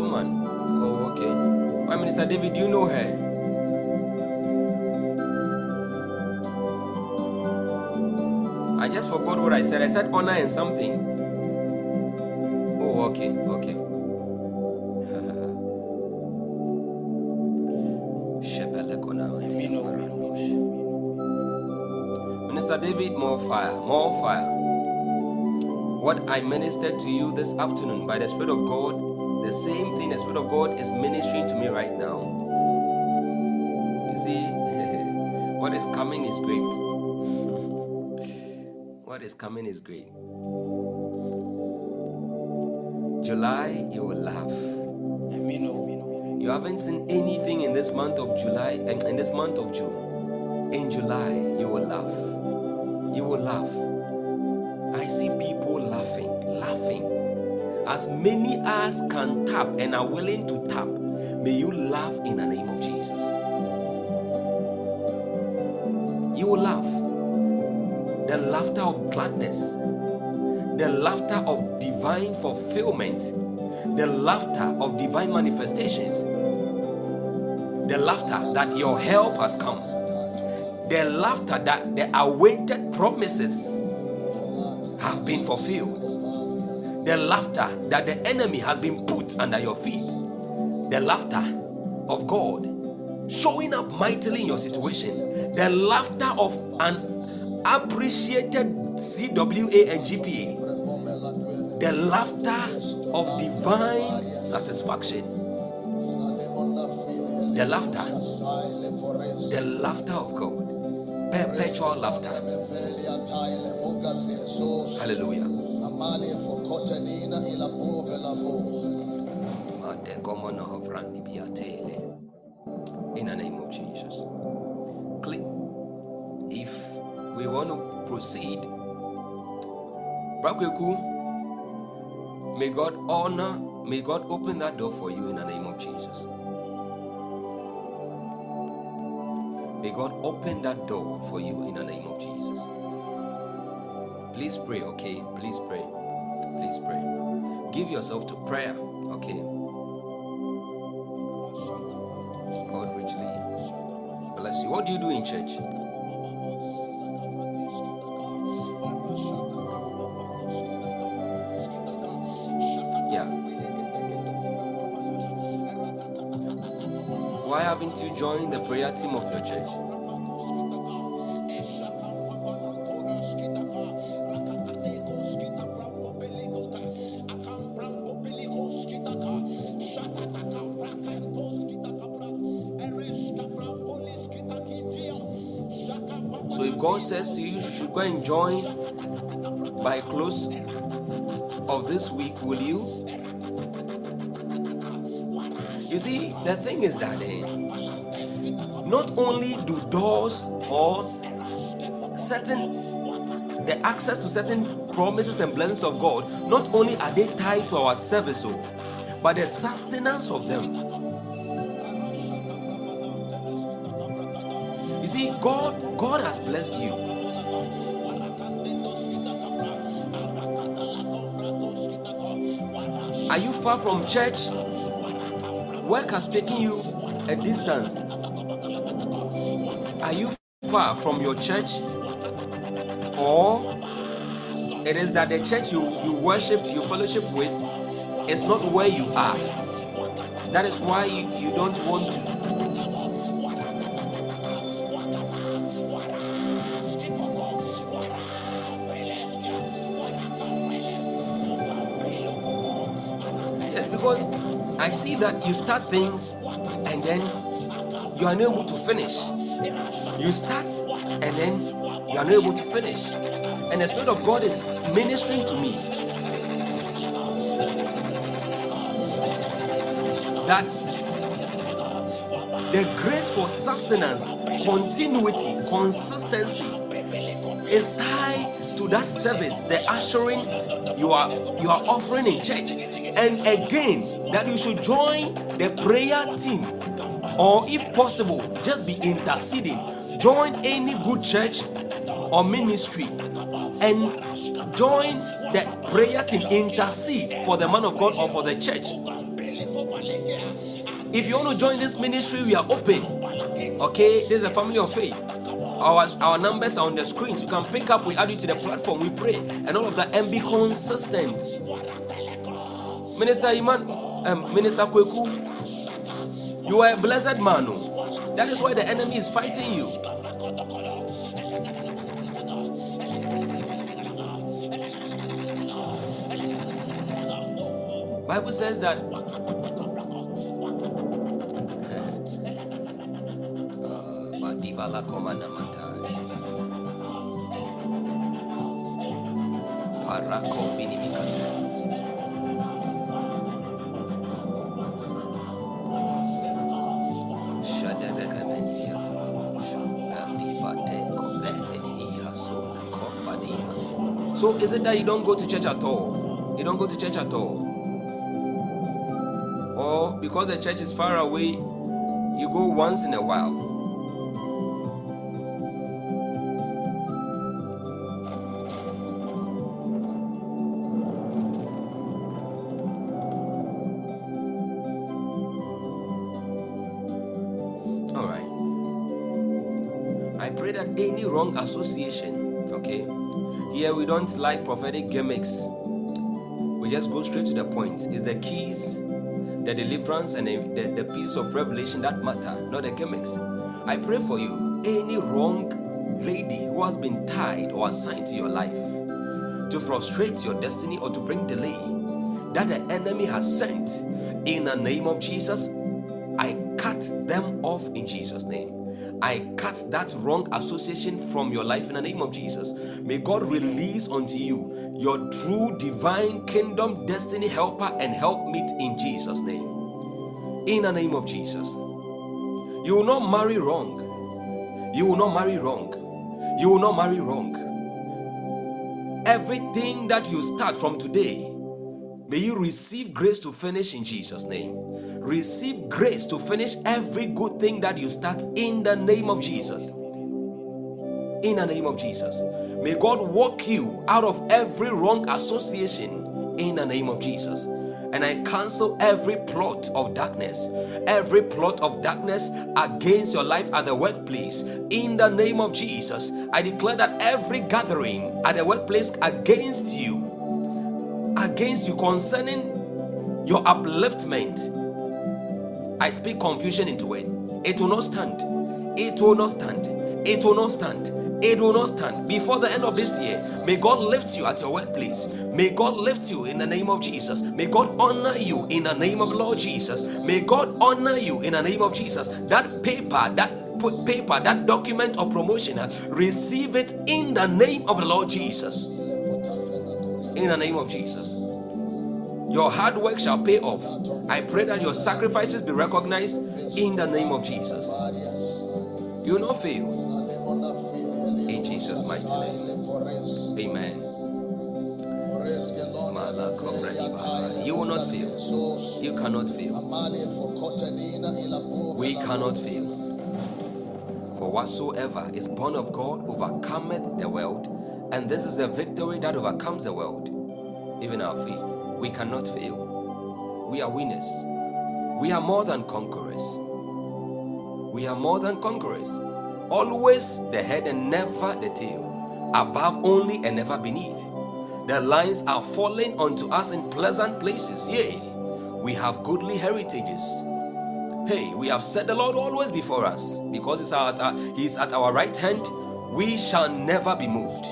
Oh, okay. Why, Minister David, do you know her? I just forgot what I said. I said honor and something. Oh, okay, okay. <laughs> Minister David, more fire, more fire. What I ministered to you this afternoon by the Spirit of God, Spirit of God is ministering to me right now. You see, <laughs> what is coming is great. <laughs> what is coming is great. July, you will laugh. Oh. You haven't seen anything in this month of July and in this month of June. In July, you will laugh. As many as can tap and are willing to tap, may you laugh in the name of Jesus. You will laugh. The laughter of gladness, the laughter of divine fulfillment, the laughter of divine manifestations, the laughter that your help has come, the laughter that the awaited promises have been fulfilled, the laughter that the enemy has been put under your feet, the laughter of God showing up mightily in your situation, the laughter of an appreciated CWA and GPA, the laughter of divine satisfaction, the laughter, the laughter of God, perpetual laughter. Hallelujah. In the name of Jesus. Click. If we want to proceed, Brakweku, may God honor, may God open that door for you in the name of Jesus. May God open that door for you in the name of Jesus. Please pray, okay? Please pray. Please pray. Give yourself to prayer, okay? God richly bless you. What do you do in church? Yeah. Why haven't you joined the prayer team of your church? God says to you, you should go and join by close of this week, will you? You see, the thing is that eh, not only do doors or certain the access to certain promises and blessings of God, not only are they tied to our service, oh, but the sustenance of them. You see, God, God has blessed you. Are you far from church? Work has taken you a distance. Are you far from your church? Or It is that the church you, you worship, you fellowship with, is not where you are. That is why you, you don't want to. See that you start things and then you are unable to finish. You start and then you are unable to finish. And the Spirit of God is ministering to me that the grace for sustenance, continuity, consistency is tied to that service, the ushering you are you are offering in church. And again, that you should join the prayer team, or if possible, just be interceding. Join any good church or ministry and join the prayer team, intercede for the man of God or for the church. If you want to join this ministry, we are open. Okay, this is a family of faith. Our, our numbers are on the screens. You can pick up, we add you to the platform, we pray, and all of that, and be consistent. Minister Iman, um, Minister Kweku, you are a blessed man. oh. That is why the enemy is fighting you. Bible says that <laughs> Parakombini So is it that you don't go to church at all? You don't go to church at all? Or because the church is far away, you go once in a while? All right. I pray that any wrong association, we don't like prophetic gimmicks. We just go straight to the point. It's the keys, the deliverance, and the, the, the piece of revelation that matter, not the gimmicks. I pray for you, any wrong lady who has been tied or assigned to your life to frustrate your destiny or to bring delay that the enemy has sent in the name of Jesus, I cut them off in Jesus' name. I cut that wrong association from your life in the name of Jesus. May God release unto you your true divine kingdom destiny helper and help meet in Jesus' name. In the name of Jesus. You will not marry wrong. You will not marry wrong. You will not marry wrong. Everything that you start from today, may you receive grace to finish in Jesus' name. Receive grace to finish every good thing that you start in the name of Jesus. In the name of Jesus. May God walk you out of every wrong association in the name of Jesus. And I cancel every plot of darkness, every plot of darkness against your life at the workplace. In the name of Jesus, I declare that every gathering at the workplace against you, against you concerning your upliftment, I speak confusion into it. It will not stand. It will not stand. It will not stand. It will not stand before the end of this year. May God lift you at your workplace. May God lift you in the name of Jesus. May God honor you in the name of Lord Jesus. May God honor you in the name of Jesus. That paper, that paper, that document of promotion, receive it in the name of the Lord Jesus. In the name of Jesus. Your hard work shall pay off. I pray that your sacrifices be recognized in the name of Jesus. You will not fail. In Jesus' mighty name. Amen. You will not fail. You cannot fail. We cannot fail. For whatsoever is born of God overcometh the world, and this is the victory that overcomes the world, even our faith. We cannot fail. We are winners. We are more than conquerors. We are more than conquerors. Always the head and never the tail. Above only and never beneath. The lines are falling unto us in pleasant places. Yea, we have goodly heritages. Hey, we have set the Lord always before us because he's at our right hand. We shall never be moved.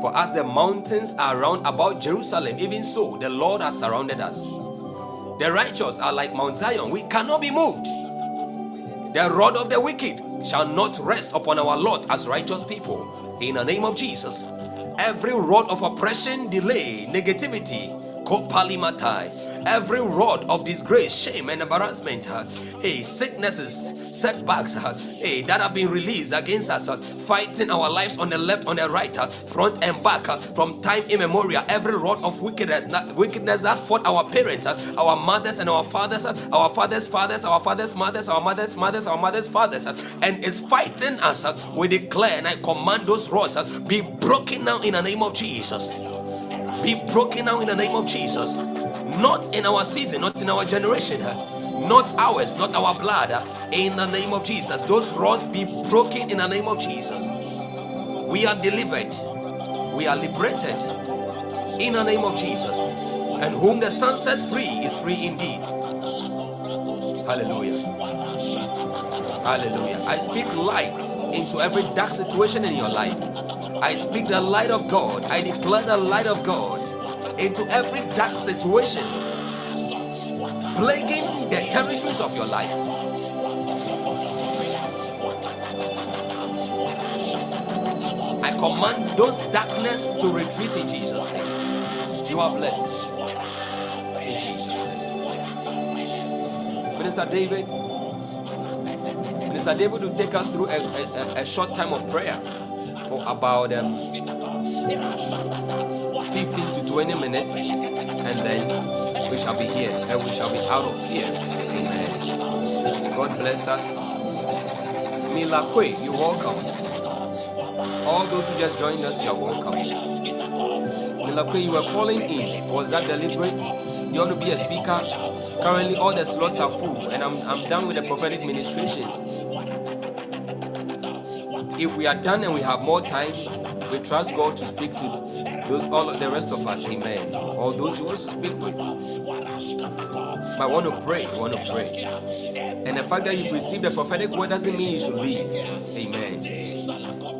For as the mountains are round about Jerusalem, even so the Lord has surrounded us. The righteous are like Mount Zion, we cannot be moved. The rod of the wicked shall not rest upon our lot as righteous people. In the name of Jesus, every rod of oppression, delay, negativity, Every rod of disgrace, shame, and embarrassment, uh, hey, sicknesses, setbacks, uh, hey, that have been released against us, uh, fighting our lives on the left, on the right, uh, front and back, uh, from time immemorial. Every rod of wickedness, wickedness that fought our parents, uh, our mothers and our fathers, our fathers' fathers, our fathers' mothers, our mothers' mothers, our mothers' fathers, and is fighting us. We declare and I command those rods be broken now in the name of Jesus be broken now in the name of Jesus. Not in our season, not in our generation, not ours, not our blood. In the name of Jesus, those rods be broken in the name of Jesus. We are delivered, we are liberated in the name of Jesus. And whom the Son set free is free indeed. Hallelujah. Hallelujah. I speak light into every dark situation in your life. I speak the light of God. I declare the light of God into every dark situation plaguing the territories of your life. I command those darkness to retreat in Jesus' name. You are blessed. In Jesus' name. Minister David, Minister David will take us through a, a, a short time of prayer for about um, 15 to 20 minutes, and then we shall be here and we shall be out of here. Amen. God bless us. Milakwe, you're welcome. All those who just joined us, you're welcome. Milakwe, you were calling in. Was that deliberate? You want to be a speaker? Currently, all the slots are full, and I'm, I'm done with the prophetic ministrations. If we are done and we have more time, we trust God to speak to those all the rest of us, amen. Or those He wants to speak with. But I want to pray, I want to pray. And the fact that you've received the prophetic word doesn't mean you should leave. Amen.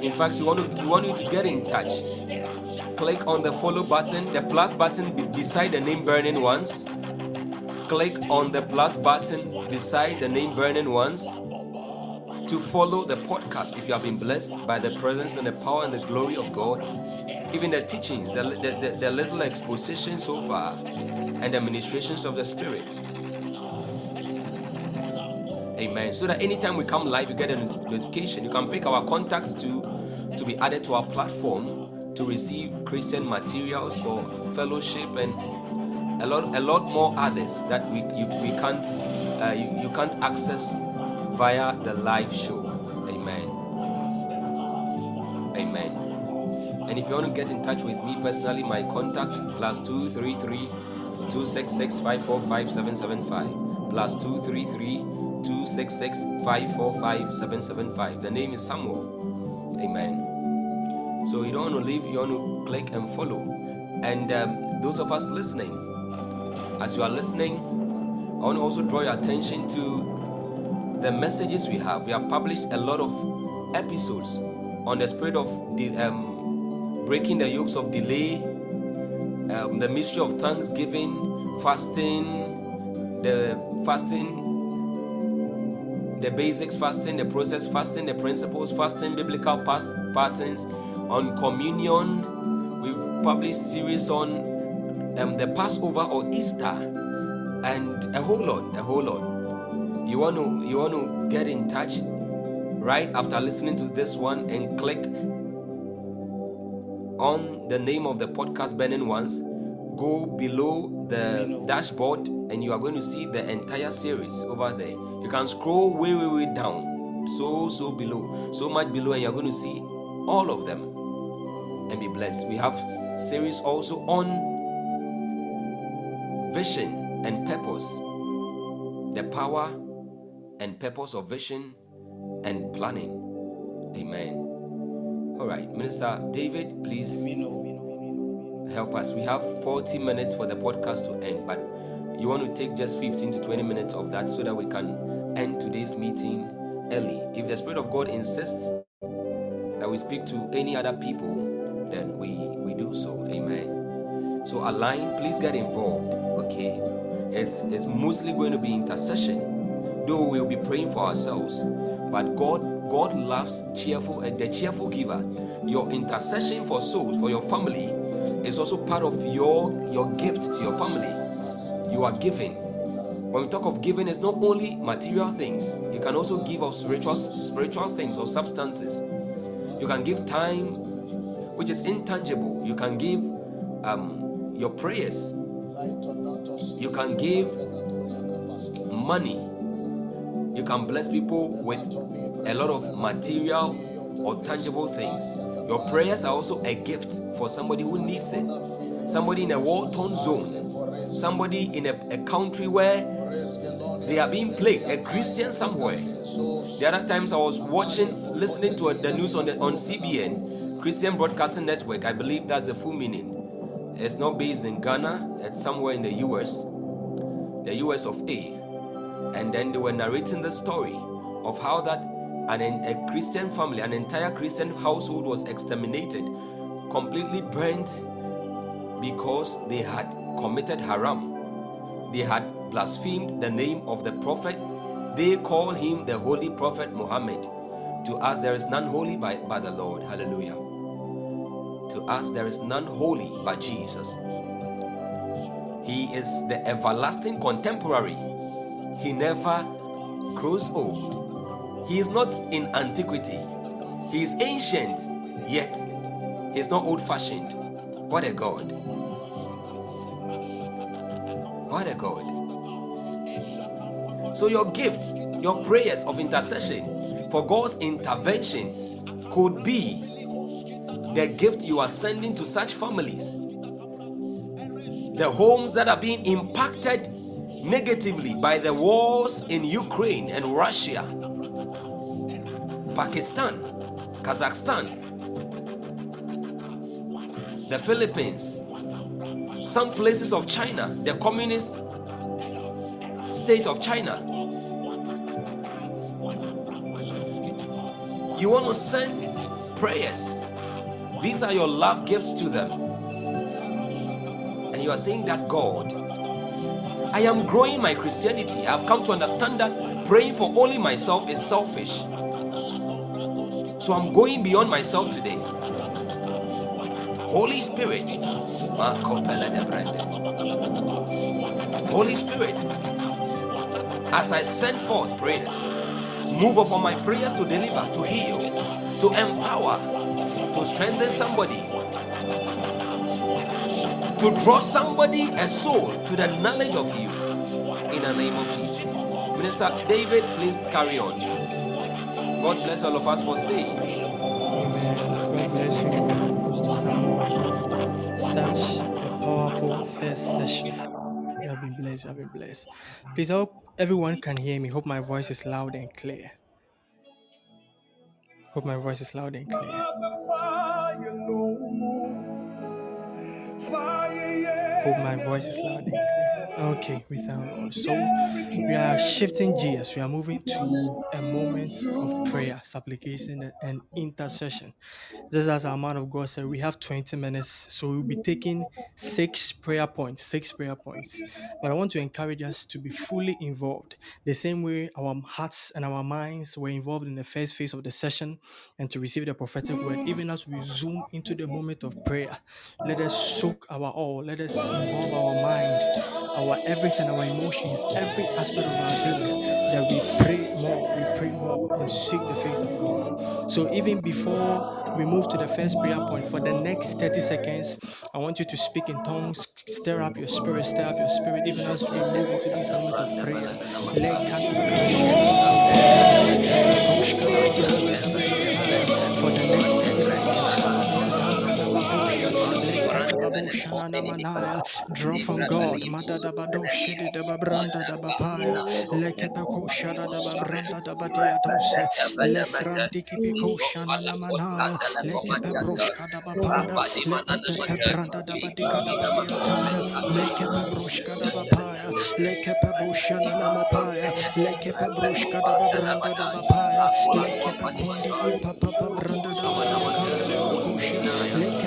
In fact, we want, to, we want you to get in touch. Click on the follow button, the plus button beside the name burning ones. Click on the plus button beside the name burning ones to follow the podcast if you have been blessed by the presence and the power and the glory of God, even the teachings, the, the, the, the little exposition so far, and the ministrations of the Spirit. Amen. So that anytime we come live, you get a notification. You can pick our contact to to be added to our platform to receive Christian materials for fellowship and a lot a lot more others that we you, we can't uh, you, you can't access via the live show. Amen. Amen. And if you want to get in touch with me personally, my contact plus two three three two six six five four five seven seven five plus two three three two six six five four five seven seven five. The name is Samuel. Amen. So you don't want to leave, you want to click and follow. And um, those of us listening, as you are listening, I want to also draw your attention to the messages we have. We have published a lot of episodes on the spirit of the um, breaking the yokes of delay, um, the mystery of thanksgiving, fasting, the fasting, the basics, fasting, the process, fasting, the principles, fasting, biblical past patterns, on communion. We've published series on um, the Passover or Easter, and a whole lot, a whole lot. You want to you want to get in touch right after listening to this one and click on the name of the podcast burning ones go below the dashboard and you are going to see the entire series over there. You can scroll way way way down so so below so much below and you're going to see all of them and be blessed. We have series also on vision and purpose the power and purpose of vision and planning amen all right minister david please help us. We have 40 minutes for the podcast to end, but you want to take just 15 to 20 minutes of that so that we can end today's meeting early. If the Spirit of God insists that we speak to any other people, then we, we do so. Amen. So, align, please get involved. Okay. It's, it's mostly going to be intercession, though we'll be praying for ourselves. But God God loves cheerful and the cheerful giver. Your intercession for souls, for your family, is also part of your your gift to your family. You are giving. When we talk of giving, it's not only material things. You can also give of spiritual spiritual things or substances. You can give time, which is intangible. You can give um, your prayers. You can give money. You can bless people with a lot of material or tangible things. Your prayers are also a gift for somebody who needs it. Somebody in a war torn zone. Somebody in a, a country where they are being plagued. A Christian somewhere. The other times I was watching, listening to the news on, the, on CBN, Christian Broadcasting Network. I believe that's the full meaning. It's not based in Ghana, it's somewhere in the US, the US of A. And then they were narrating the story of how that an, a Christian family, an entire Christian household was exterminated, completely burnt because they had committed haram. They had blasphemed the name of the prophet. They call him the holy prophet Muhammad. To us, there is none holy by, by the Lord. Hallelujah. To us, there is none holy but Jesus. He is the everlasting contemporary. He never grows old. He is not in antiquity. He is ancient, yet he is not old fashioned. What a God! What a God! So, your gifts, your prayers of intercession for God's intervention could be the gift you are sending to such families. The homes that are being impacted negatively by the wars in Ukraine and Russia, Pakistan, Kazakhstan, the Philippines, some places of China, the communist state of China. You want to send prayers. These are your love gifts to them. And you are saying that God, I am growing my Christianity. I've come to understand that praying for only myself is selfish. So I'm going beyond myself today. Holy Spirit, Holy Spirit, as I send forth prayers, move upon my prayers to deliver, to heal, to empower, to strengthen somebody, to draw somebody, a soul, to the knowledge of you. In the name of Jesus. Minister David, please carry on. God bless all of us for staying. Such a powerful first session. You have been blessed. Have been blessed. Please, hope everyone can hear me. Hope my voice is loud and clear. Hope my voice is loud and clear. Hope my voice is loud and clear. Okay, thank So we are shifting gears. We are moving to a moment of prayer, supplication, and intercession. Just as our man of God said, we have 20 minutes, so we'll be taking six prayer points, six prayer points. But I want to encourage us to be fully involved, the same way our hearts and our minds were involved in the first phase of the session, and to receive the prophetic word. Even as we zoom into the moment of prayer, let us soak our all. Let us involve our mind, our everything, our emotions, every aspect of our being. That we pray more, we pray more, and seek the face of God. So even before we move to the first prayer point, for the next 30 seconds, I want you to speak in tongues, stir up your spirit, stir up your spirit, even as we move into this moment of prayer. For Draw from God. Madada bado shidi da babranda da bapaya. Lekebeko shada da babranda da badia dose. Lefranti kibiko shana na manaya. Lekebe broshka da bapaya. Lekebe branda da badika da badia taya. Lekebe broshka da bapaya. Lekebe boshana na mapaya. Lekebe broshka da babranda da kundi papa branda da badia kanda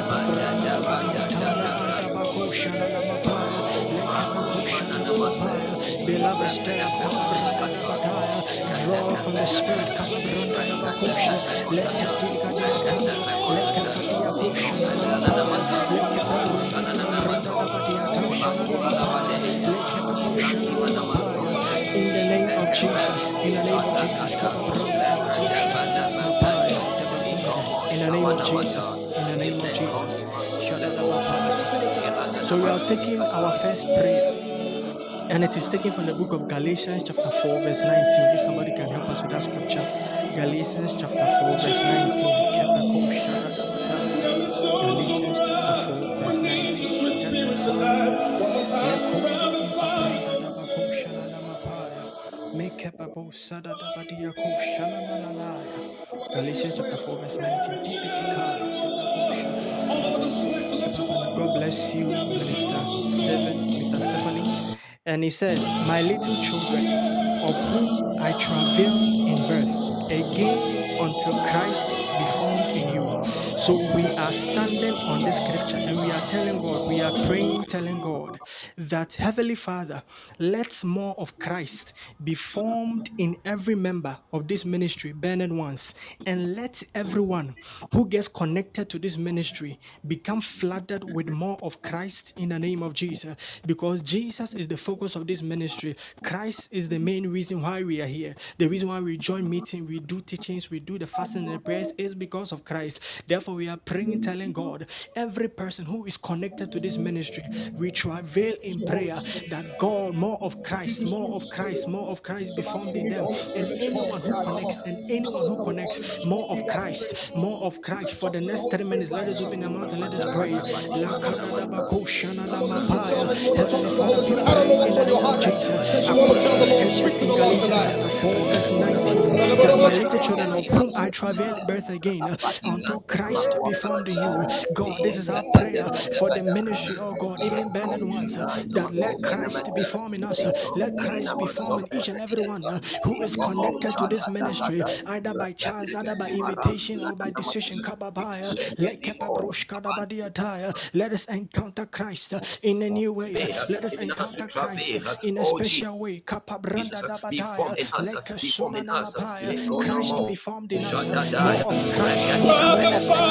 Lekebe boshana na mapaya. In the name of Jesus, in the name of Jesus, in the name of Jesus, in the name of Jesus. So we are taking our first prayer. And it is taken from the book of Galatians, chapter 4, verse 19. If somebody can help us with that scripture, Galatians, chapter 4, verse 19. Kepako shadadabapaya. Galatians, chapter 4, verse 19. That verse, Leko ipabrandadabako shananamapaya. Mekebabo sadadabadiyako shananananaya. Galatians chapter 4, verse 19. Tipitikaya, debako shananamapaya. God bless you, Minister Stephen, Mr. Stephanie. And he says, My little children, of whom I travail in birth, again until Christ So we are standing on this scripture and we are telling God, we are praying, telling God that Heavenly Father, let more of Christ be formed in every member of this ministry, burning ones, and let everyone who gets connected to this ministry become flooded with more of Christ in the name of Jesus. Because Jesus is the focus of this ministry. Christ is the main reason why we are here. The reason why we join meeting, we do teachings, we do the fasting and the prayers is because of Christ. Therefore, we are praying, telling God, every person who is connected to this ministry, we travail in prayer that God, more of Christ, more of Christ, more of Christ be formed in them. And anyone who connects, and anyone who connects, more of Christ, more of Christ. For the next 10 minutes, let us open our mouth and let us pray. Heavenly Father, we pray in the name of Jesus. According to the scriptures in Galatians chapter 4, verse 19, that my little children of whom I travail birth again until Christ be found in you. God, this is our prayer for the ministry, oh God, even burning ones, uh, that let Christ be formed in us. uh, Let Christ be formed in each and every one uh, who is connected to this ministry, either by chance, either by invitation or by decision. Let us encounter Christ in a new way. Let us encounter Christ in a special way. Kapabranda dabadaya, lekesumanamapaya. Christ be formed in us. of Christ, more of Christ, more of Christ. Lekepabroshkadabapaya,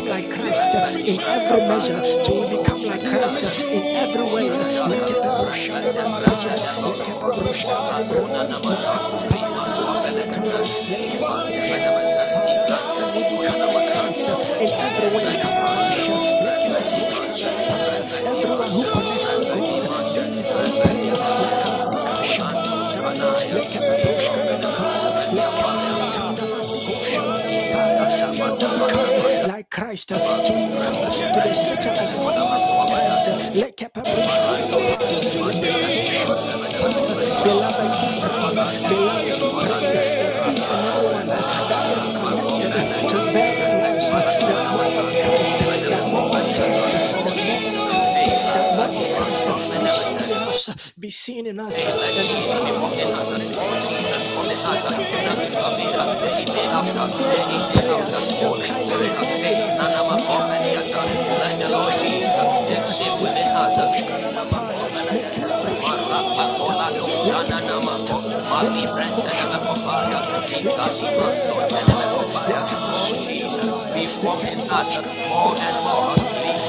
Christ in every measure, to become like Christ in every way. In every way. Christ, to the stature of Christ. Beloved, praying. Beloved, be seen in us, be seen in us, and be seen in Let the Lord Jesus take shape within us. Oh Jesus, be forming us more and more.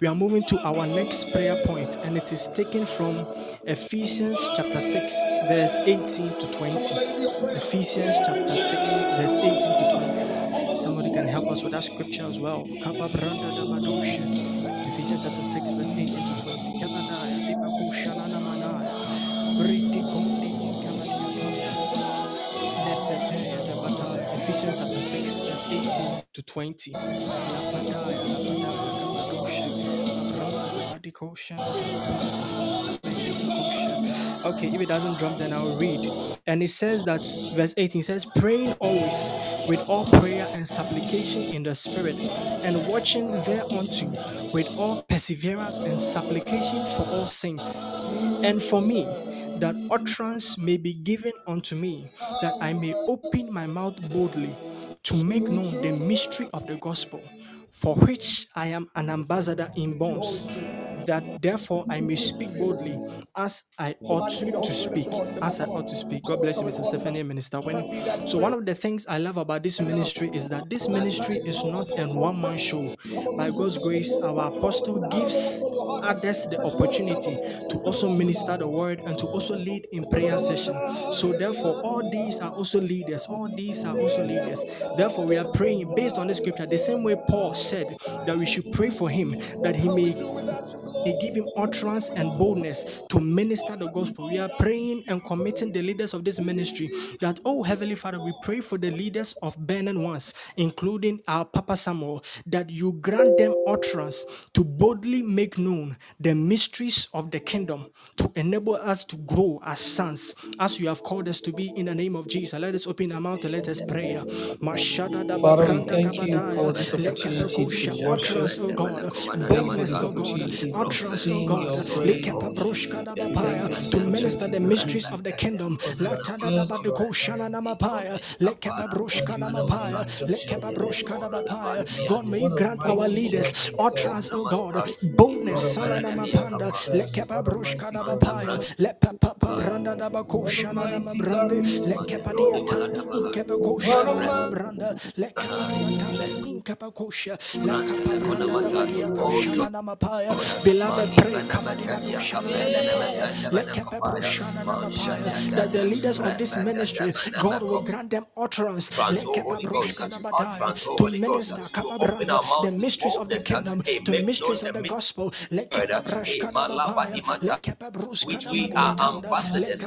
We are moving to our next prayer point, and it is taken from Ephesians chapter 6, verse 18 to 20. Ephesians chapter 6, verse 18 to 20. Somebody can help us with that scripture as well. Ephesians chapter 6, verse 18 to 20. To 20. Okay, if it doesn't drop, then I'll read. And it says that verse 18 says, praying always with all prayer and supplication in the spirit, and watching thereunto with all perseverance and supplication for all saints, and for me, that utterance may be given unto me, that I may open my mouth boldly to make known the mystery of the gospel, for which I am an ambassador in bonds that therefore I may speak boldly as I ought to speak. As I ought to speak. God bless you, Mr. Stephanie, Minister. So, one of the things I love about this ministry is that this ministry is not a one man show. By God's grace, our apostle gives others the opportunity to also minister the word and to also lead in prayer session. So, therefore, all these are also leaders. All these are also leaders. Therefore, we are praying based on the scripture, the same way Paul said that we should pray for him that he may he give him utterance and boldness to minister the gospel. We are praying and committing the leaders of this ministry that, oh Heavenly Father, we pray for the leaders of Burning Ones, including our Papa Samuel, that you grant them utterance to boldly make known the mysteries of the kingdom, to enable us to grow as sons, as you have called us to be in the name of Jesus. Let us open our mouth and let us pray. Father, thank you for this opportunity to worship. Utterance, oh God, boldness, oh God, utterance, oh God, to minister the mysteries of the kingdom. God, may grant our leaders utterance, oh God, boldness. Let Papa Randa Dabako Shana Brande, let Capadia Branda, let Capacosha, let Capacosha, Beloved, pray that the leaders of this ministry, God will grant them utterance. To minister the mysteries of the kingdom, the mysteries of the gospel, which we are ambassadors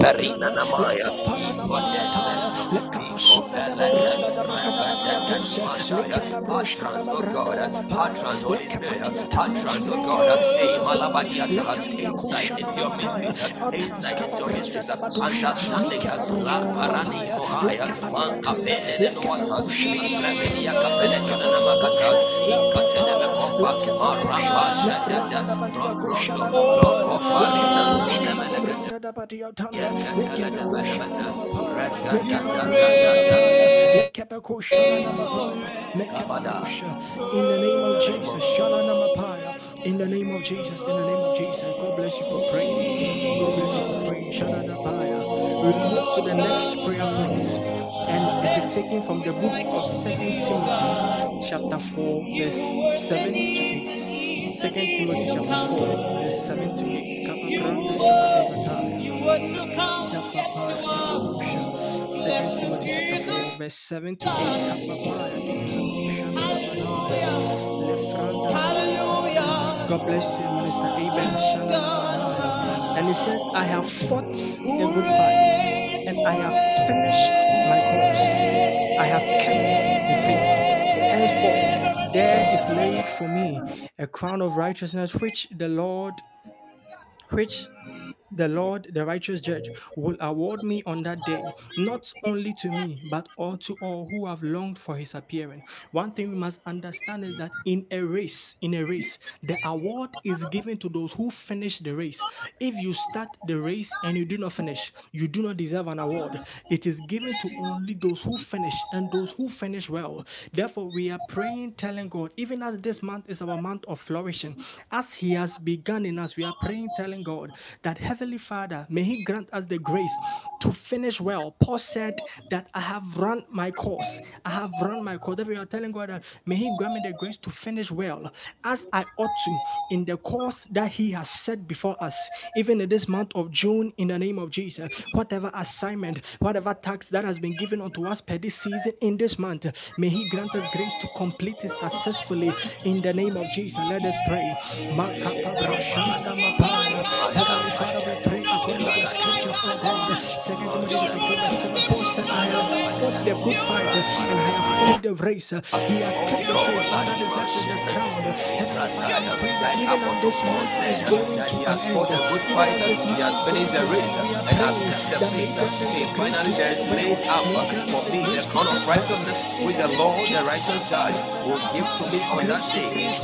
Perina Namaya, utterance, oh God, utterance, Holy Spirit, utterance, oh God, insight into your mysteries, insight into your mysteries, understanding, La Parani, Ohaya, Manka Pene, Water, Libra Media Capella, Tonana Makata, Incatene Compa, Marapa, Shadada, Rondo, Loco, Parina, Sonemelekata, in the name of Jesus. In the name of Jesus, in the name of Jesus. God bless you for praying. God bless you for praying. We move to the next prayer point, and it is taken from the book of Second Timothy, chapter 4, verse 7 to 8. Second Timothy chapter 4, verse 7 to 8. Kappa branda You shakadeva were to come Kappa as you paya are. kapusha. Second Timothy chapter 4, verse 7 to 8. Kappa paya Lefranda Hallelujah. God bless you, Minister Aben. And it says, I have fought a good fight, and I have finished my course. I have kept the faith. There is laid for me a crown of righteousness, which the Lord, which the Lord, the righteous judge, will award me on that day, not only to me, but all to all who have longed for his appearing. One thing we must understand is that in a race, in a race, the award is given to those who finish the race. If you start the race and you do not finish, you do not deserve an award. It is given to only those who finish and those who finish well. Therefore, we are praying, telling God, even as this month is our month of flourishing, as He has begun in us, we are praying, telling God that Heavenly Father, may He grant us the grace to finish well. Paul said that I have run my course. I have run my course. We are telling God that may He grant me the grace to finish well as I ought to in the course that He has set before us, even in this month of June, in the name of Jesus. Whatever assignment, whatever task that has been given unto us per this season in this month, may He grant us grace to complete it successfully in the name of Jesus. Let us pray. Good fight and have finished the race. He has kept the faith, and that is left is the crown. Heavenly Father, pray that even as this Paul is going to he an has fought a end, good fight, he has finished the race, and has kept the faith. Hey, finally there is laid up for me the crown of righteousness with the Lord, the righteous judge, will give to me on that day.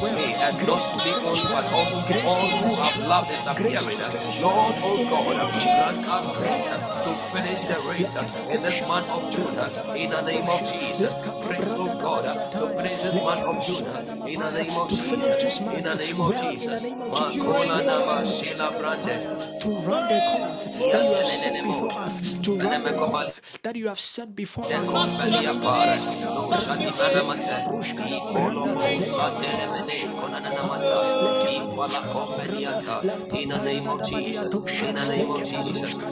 And not to me only, but also to all who have loved his appearing. Lord, oh God, grant us grace to finish the race in this month of June. In the name of Jesus, praise, oh God, finish this month of June. In the name of Jesus, in the name of Jesus. Makola nama shila brande. to run the course that you have set before us, to run the course that you have set before us. company apart, no shani manamata, i kolobo satele mene konanamata, i fala company ata, in the name of Jesus, in the name of Jesus, to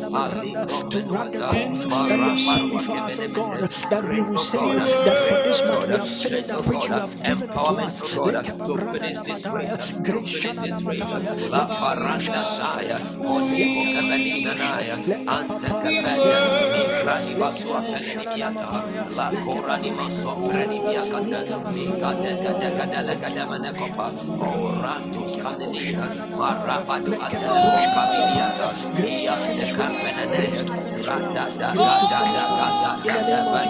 run the course that you have set before us, oh God, that we will say that for this of month we have finished strength that of which you have given unto empowerment us. of God to finish this race, to finish this race. La Paranda Shaya, Monico Cabanina Naya, Ante Capella, Igrani Basua Peneniata, La Coranima Soprenimiacata, Mica de Gadega Gadamanacopa, Orantos Canenia, Marabadu Atelecopa Miniata, Iante Campenanea, Rada da da da da da da da da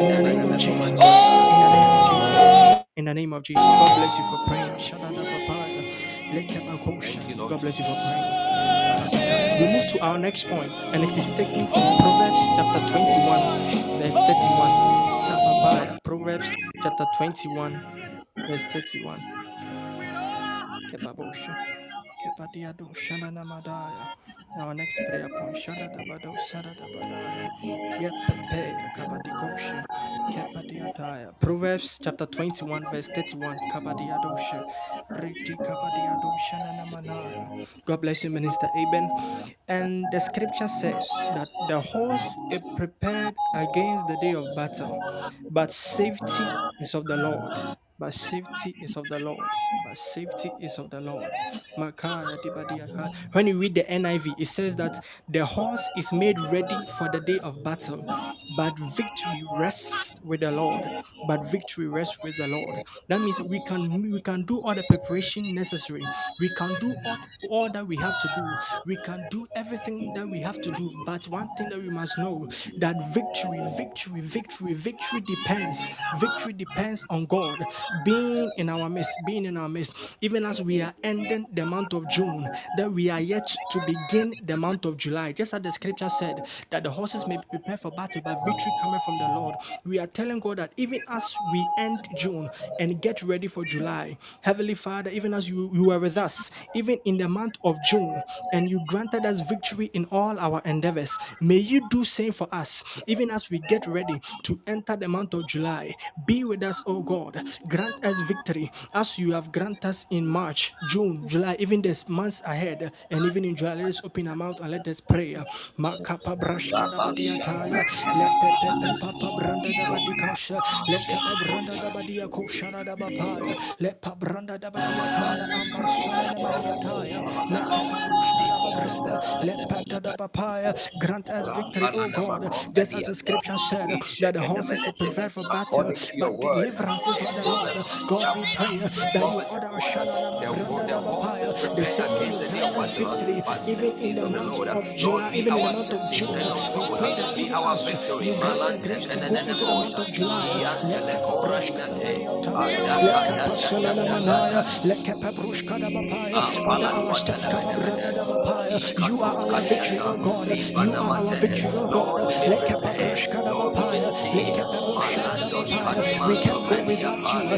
Oh. In the name of Jesus, God bless you for praying. God bless you for praying. We move to our next point, and it is taken from Proverbs chapter 21, verse 31. Proverbs chapter 21, verse 31. Kebabosha. Kebadiado, shananamadaya. Our next prayer point, Shadadabado, Sadadabadaya. Yepepe, Kabadikosha. Kebadiadaya. Proverbs chapter 21, verse 31. Kabadiadosha. Riti Shananamanaya. God bless you, Minister Aben. And the scripture says that the horse is prepared against the day of battle, but safety is of the Lord. But safety is of the Lord. But safety is of the Lord. When you read the NIV, it says that the horse is made ready for the day of battle, but victory rests with the Lord. But victory rests with the Lord. That means we can we can do all the preparation necessary. We can do all, all that we have to do. We can do everything that we have to do. But one thing that we must know that victory, victory, victory, victory depends. Victory depends on God. Being in our midst, being in our midst, even as we are ending the month of June, that we are yet to begin the month of July. Just as the scripture said, that the horses may be prepared for battle, but victory coming from the Lord. We are telling God that even as we end June and get ready for July, Heavenly Father, even as you, you were with us, even in the month of June, and you granted us victory in all our endeavors, may you do same for us, even as we get ready to enter the month of July. Be with us, oh God. Grant us victory as you have granted us in March, June, July, even this months ahead, and even in July. Let us open our mouth and let us pray. Makapa brashka da badia taya, let pepe papa branda da badikasha, let pepe branda da badia koshana da bapaya, let pa branda da badia taya, ambarsona da badia taya, let pepe brushka da babranda, let pata da papaya. Grant us victory, oh God, just as the scripture said that the horses are prepared for battle, but your word. deliverances the Lord. God, we chapter pray that you 12 order our verse shalana 1. The, war- branda the da horse is bapaya, the prepared same way you against any grant us battle, victory but even in safety is the of the month Lord. of Lord, July, be even in the our month of safety June. and not We trouble pray us. that Be even our as victory. you grant us Malante grace to go into the month kenenenemosha. of July, let Yantele Papa Brashka da korainate. Badiataya, let Adaka da Kappa da da Solana da da da. Manaya, let Kappa Brushka da Bapaya, order our Ampalanua steps, Kappa Branda da telemenemene. Bapaya. You are are. Lord, we you.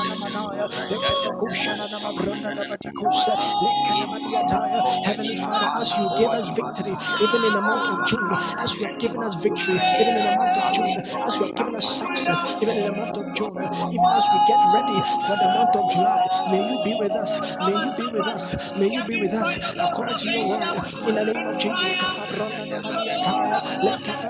Badiatanda, let Kappa Dia Koshana na Manaya, let Kappa Koshana na Mabranda da Badikosa, let Kappa Badiataya. Heavenly Father, as you gave us victory, even in the month of June, as you have given us victory, even in the month of June, as you have given us success, even in the month of June, even as we get ready for the month of July, may you be with us, may you be with us, may you be with us, according to your word, in the name of Jesus. Kappa Branda da Badiataya, let Kappa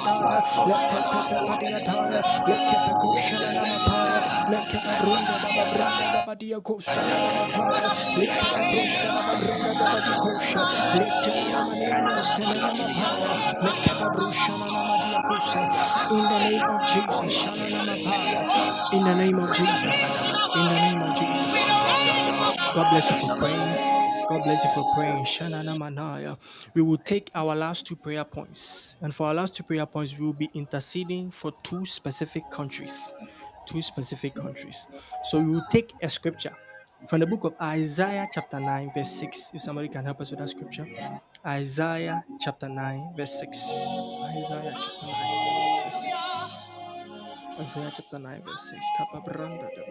Kappa Branda da Bakosha, let Pepe Peada da Babadaya, let Pepe Pepadiataya, let Kappa Koshana na Mapaya, let Kappa Brunda da Babranda da Badia Koshana na Mapaya, let Kappa Brushka da Babranda da Badikosha, let Tenana Maniano Senana Mapaya, let Kappa Brushana na Madia Kosa, in the name of Jesus, in the name of Jesus, in the name of Jesus. God bless you for praying. God bless you for praying. Shanana Manaya. We will take our last two prayer points. And for our last two prayer points, we will be interceding for two specific countries. Two specific countries. So we will take a scripture from the book of Isaiah, chapter 9, verse 6. If somebody can help us with that scripture. Isaiah chapter 9, verse 6. Isaiah chapter 9, verse 6. Isaiah chapter 9, verse 6. Kapa branda de.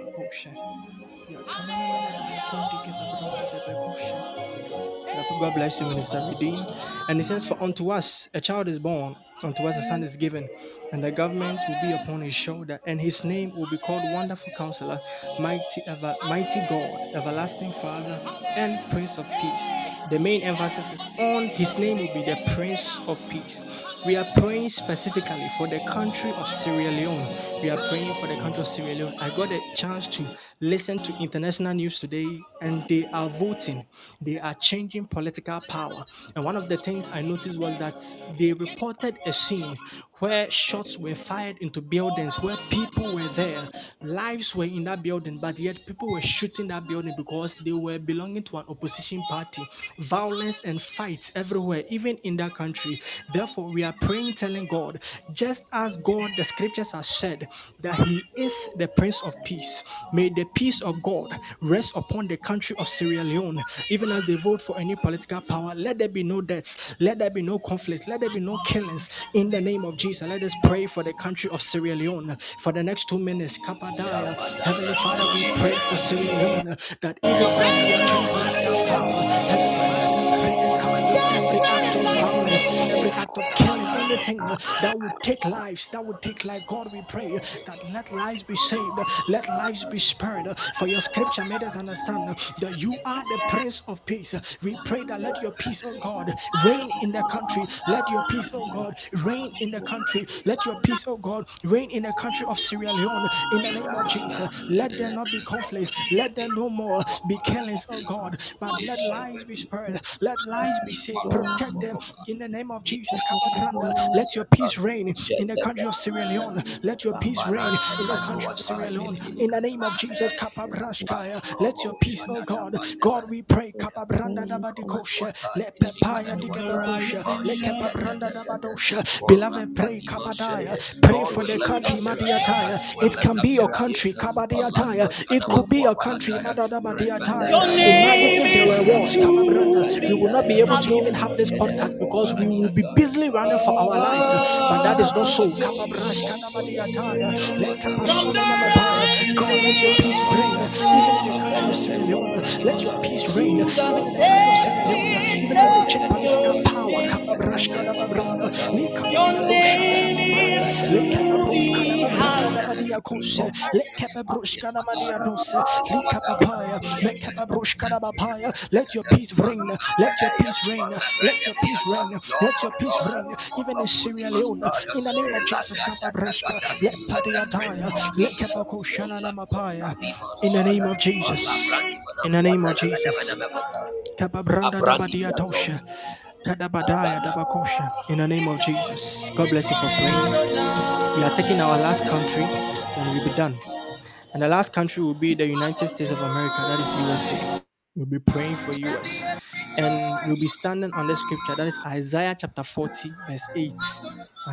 Yeah, God bless you, Minister Redeem. And it says, For unto us a child is born, unto us a son is given, and the government will be upon his shoulder, and his name will be called Wonderful Counselor, Mighty Ever, Mighty God, Everlasting Father, and Prince of Peace. The main emphasis is on his name will be the Prince of Peace. We are praying specifically for the country of Sierra Leone. We are praying for the country of Sierra Leone. I got a chance to listen to international news today, and they are voting. They are changing political power. And one of the things I noticed was that they reported a scene where shots were fired into buildings where people were there. Lives were in that building, but yet people were shooting that building because they were belonging to an opposition party. Violence and fights everywhere, even in that country. Therefore, we are praying, telling God, just as God, the scriptures have said, that He is the Prince of Peace. May the peace of God rest upon the country of Sierra Leone, even as they vote for any political power. Let there be no deaths, let there be no conflicts, let there be no killings in the name of Jesus. Let us pray for the country of Sierra Leone for the next two minutes. Kapadaya, Heavenly Father, we pray for Sierra Leone that are changing political power, that would take lives, that would take life. God, we pray that let lives be saved, let lives be spared. For your scripture made us understand that you are the Prince of Peace. We pray that let your peace, oh God, reign in the country. Let your peace, oh God, reign in the country. Let your peace, oh God, reign in the country of Sierra Leone. In the name of Jesus, let there not be conflict. Let there no more be killings, oh God. But let lives be spared. Let lives be saved. Protect them in the name of Jesus. Kabagranda. Let your peace reign in the country of Sierra Leone. Let your peace reign in the country of Sierra Leone. In the name of Jesus, Kapabrashkaya. Let your peace, oh God. God, we pray. Kapabranda dabadikosha. Let pepaya dikabakosha. Let kapabranda dabadosha. Beloved, pray. Kabadaya. Pray for the country, Madiataya. It can be your country, Kabadiataya. It could be your country, Madadabadiataya. Imagine if there were wars, Kababranda. We will not be able to even have this podcast because we will be busily running for our lives. But that is not so. Let Kabasuna Namabaya. God, let your peace reign, even in the country of Sierra Leone. Let your peace reign, even in the country of Sierra Leone. Even every check political power, Kadababaya. Let your peace reign. Let your peace reign. Let your peace reign. Let your peace reign. Even in Sierra Leone. In the name of Jesus. In the name of Jesus. In the name of Jesus. In the name of Jesus. God bless you for praying. We are taking our last country and we'll be done. And the last country will be the United States of America, that is USA. We'll be praying for US. And we'll be standing on the scripture, that is Isaiah chapter 40, verse 8.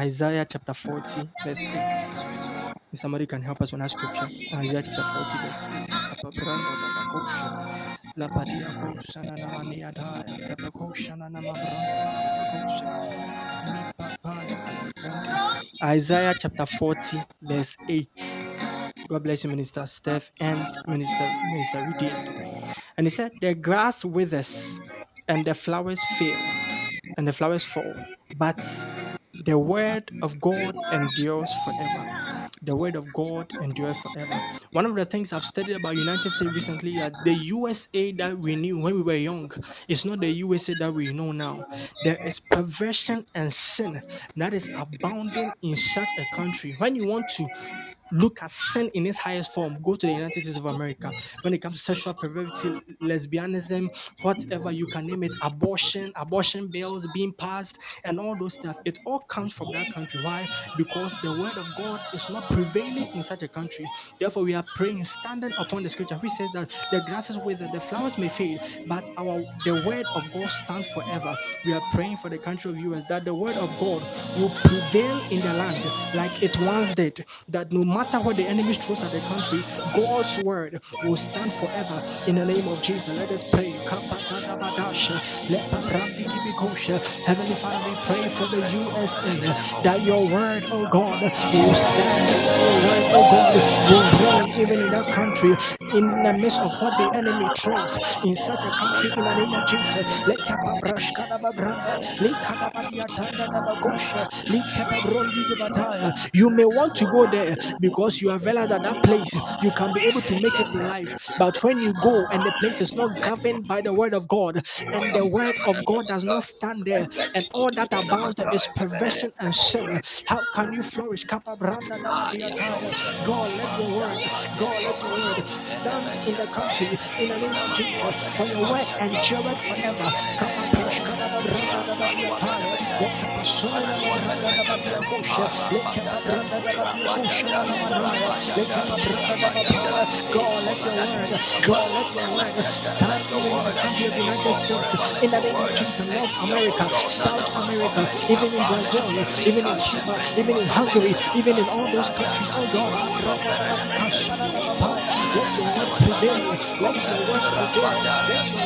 Isaiah chapter 40, verse 8. If somebody can help us on that scripture, Isaiah chapter 40, verse 8. Kapabranda dabakosha. Labadiakosha nanamaniadaya. Kabakosha nanamabranda dabakosha. Isaiah chapter 40, verse 8. God bless you, Minister Steph and Minister Minister Redeemed. And he said, The grass withers and the flowers fail and the flowers fall, but the word of God endures forever. The word of God endures forever. One of the things I've studied about United States recently that the USA that we knew when we were young is not the USA that we know now. There is perversion and sin that is abounding in such a country. When you want to look at sin in its highest form, go to the United States of America. When it comes to sexual perversion, lesbianism, whatever you can name it, abortion, abortion bills being passed, and all those stuff, it all comes from that country. Why? Because the word of God is not prevailing in such a country. Therefore, we are praying, standing upon the scripture, which says that the grasses wither, the flowers may fade, but our the word of God stands forever. We are praying for the country of US that the word of God will prevail in the land like it once did. That no matter what the enemy throws at the country, God's word will stand forever in the name of Jesus. Let us pray. Heavenly Father, we pray for the USA that your word, oh God, will stand. Your word, oh God, will reign even in that country in the midst of what the enemy throws in such a country in the name of Jesus. Let. You may want to go there because you have realized that that place you can be able to make it in life. But when you go and the place is not governed by the word of God, and the word of God does not stand there, and all that abounds is perversion and sin, how can you flourish? God, let your word, God, let your word stand in the country in the name of Jesus. For your word endureth forever. Kapabrash Kadababranda God, let your word, let in the of the United States. In name of Jesus, North America, South America, even in Brazil, even in Cuba, even in Hungary, even in all those countries. Oh God, let your word prevail. Let your word prevail. Let your.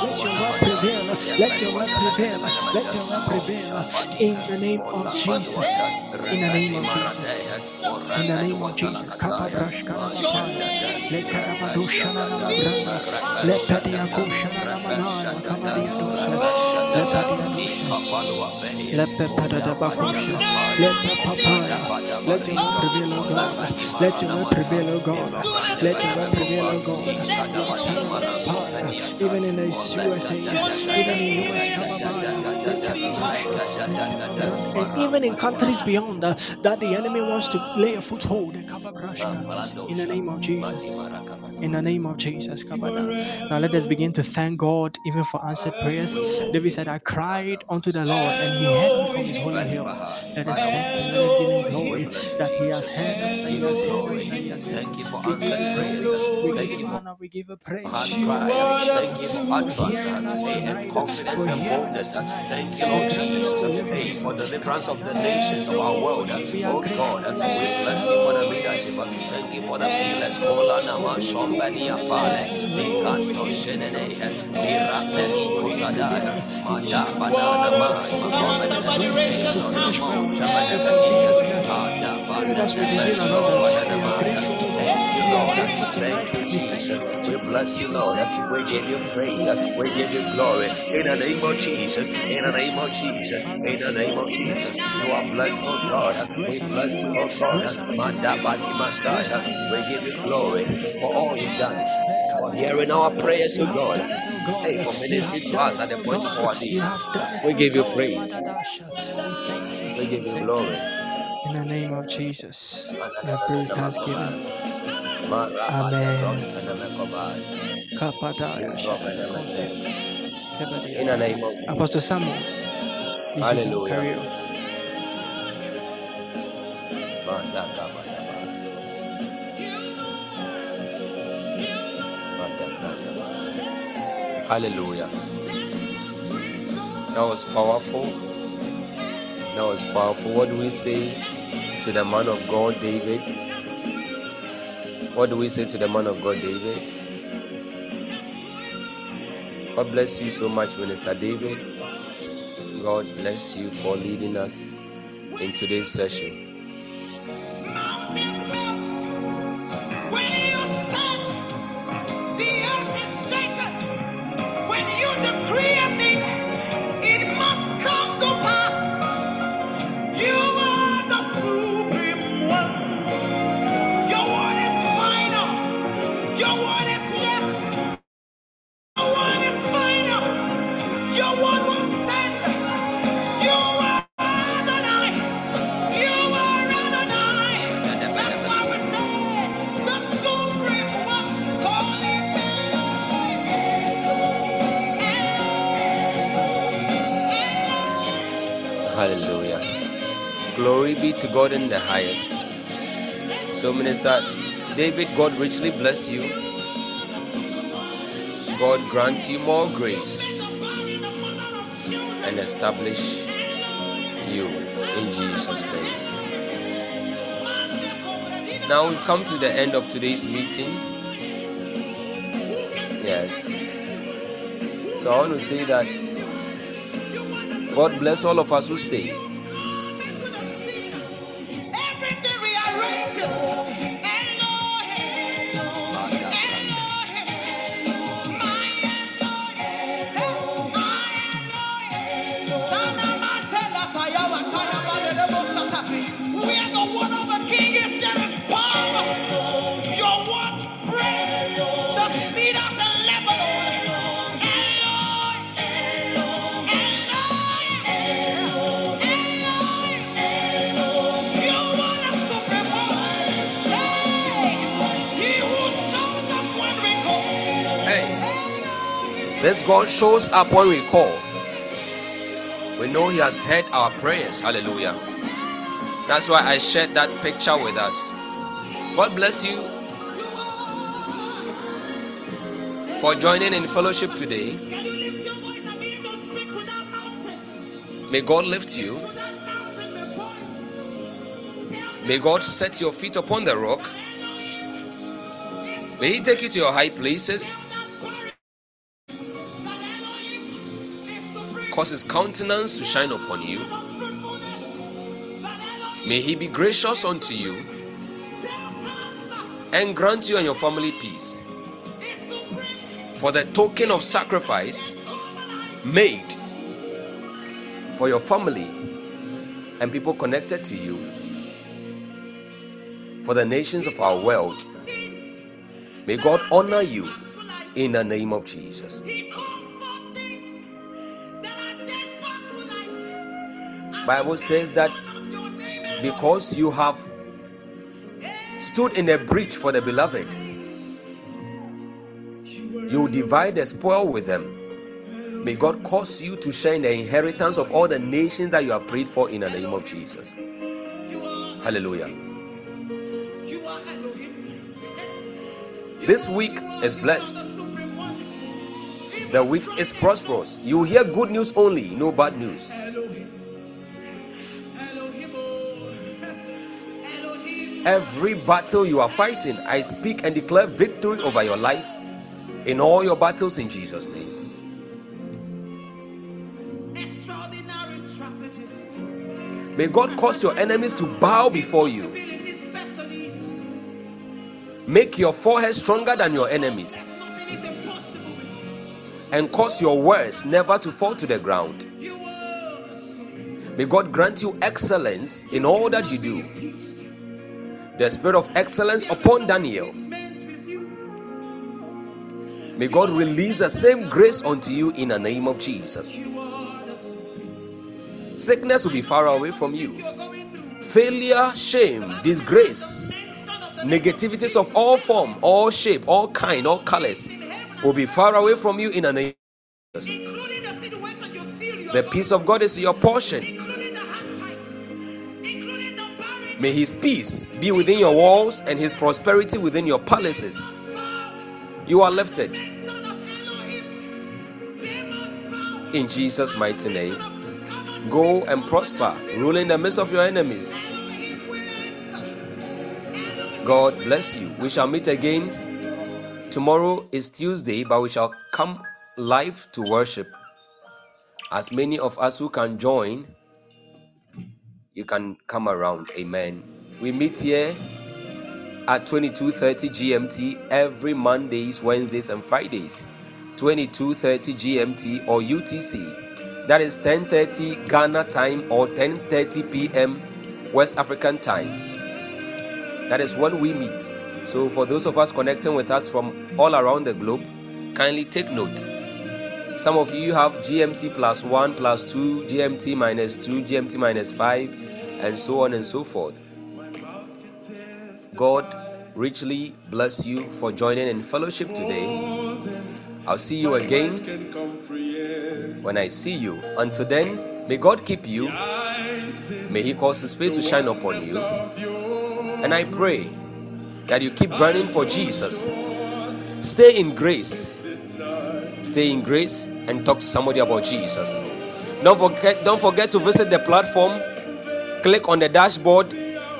Let your word prevail. Let your word prevail. In the name of Jesus. In the name of Jesus. In the name of Jesus. Let your word prevail, O God. Let your word prevail, O God. Let your word prevail, O God. Sanamapaya. Even in the in US, And even in countries beyond uh, that the enemy wants to lay a foothold. In the name of Jesus. In the name of Jesus. Kabada. Now let us begin to thank God even for answered prayers. David said, I cried unto the Lord and he heard me from his holy hill. Let us him. Let give him glory that he has heard us, that he has heard us, that he has heard Thank you for answered prayers. Thank you for honor. We give him praise. heart's cry. Thank you for utterance hearing us hey, tonight, and confidence and boldness. Thank you, Lord Jesus, deliverance. for deliverance of the nations of our world. Oh. God, we bless you for the leadership. Thank you for the pillars. Kola nama shombania pale. Picanto shenene. Mirapeli kosadaya. Mada banana we banana banana Jesus. We bless you, Lord. We give you praise. We give you glory. In the name of. Jesus. In the name of. Jesus. In the name of Jesus. You are blessed, oh God. We Bless you, oh God. Bless Messiah. We give you glory for all you've done. For hearing our prayers, oh God. Hey, for You ministering to us at the point of our it, We give you praise. We give you glory. In the name of Jesus, we have prayed thanksgiving. Amen. In the name of Apostle Samuel, Hallelujah. Hallelujah. That was powerful. That was powerful. What do we say to the man of God, David? What do we say to the man of God, David? God bless you so much, Minister David. God bless you for leading us in today's session. To God in the highest. So, Minister David, God richly bless you. God grant you more grace and establish you in Jesus' name. Now we've come to the end of today's meeting. Yes. So I want to say that God bless all of us who stay. This God shows up when we call. We know He has heard our prayers. Hallelujah. That's why I shared that picture with us. God bless you for joining in fellowship today. May God lift you. May God set your feet upon the rock. May He take you to your high places. Cause His countenance to shine upon you. May He be gracious unto you and grant you and your family peace. For the token of sacrifice made for your family and people connected to you, for the nations of our world, may God honor you in the name of Jesus. Bible says that because you have stood in a breach for the beloved, you divide the spoil with them. May God cause you to share in the inheritance of all the nations that you have prayed for in the name of Jesus. Hallelujah. This week is blessed. The week is prosperous. You hear good news only, no bad news. Every battle you are fighting, I speak and declare victory over your life in all your battles in Jesus' name. May God cause your enemies to bow before you. Make your forehead stronger than your enemies Nothing is impossible with you. and cause your words never to fall to the ground. You are the supreme. May God grant you excellence in all that you do. The spirit of excellence upon Daniel. Meant with you. May God release the same grace unto you in the name of Jesus. You are the supreme. Sickness will be far away from you. You're going through. Failure, shame, disgrace, Son of the negativities of all form, all shape, all kind, all colors will be far away from you in the name of Jesus. the situation you feel you are The going peace of God is your portion. May His peace be within your walls and His prosperity within your palaces. You are lifted in Jesus' mighty name. Go and prosper, rule in the midst of your enemies. God bless you. We shall meet again. Tomorrow is Tuesday, but we shall come live to worship. As many of us who can join, you can come around. Amen. We meet here at 22:30 GMT every Mondays, Wednesdays, and Fridays. 22:30 GMT or UTC. That is 10:30 Ghana time or 10:30 p.m. West African time. That is when we meet. So, for those of us connecting with us from all around the globe, kindly take note. Some of you have GMT plus 1 plus 2, GMT minus 2, GMT minus 5, and so on and so forth. God richly bless you for joining in fellowship today. I'll see you again when I see you. Until then, may God keep you. May He cause His face to shine upon you. And I pray that you keep burning for Jesus. Stay in grace. Stay in grace and talk to somebody about Jesus. Don't forget, don't forget to visit the platform. Click on the dashboard.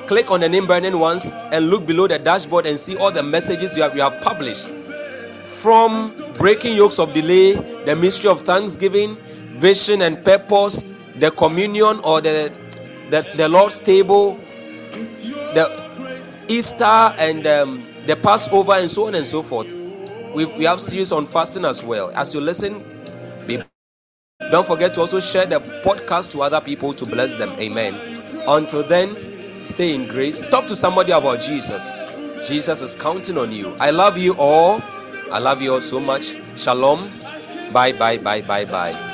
Click on the name burning ones and look below the dashboard and see all the messages you have, you have published. From breaking yokes of delay, the mystery of thanksgiving, vision and purpose, the communion or the the, the Lord's table, the Easter and um, the Passover and so on and so forth. We we have series on fasting as well. As you listen, be, don't forget to also share the podcast to other people to bless them. Amen. Until then, stay in grace. Talk to somebody about Jesus. Jesus is counting on you. I love you all. I love you all so much. Shalom. Bye, bye, bye, bye, bye.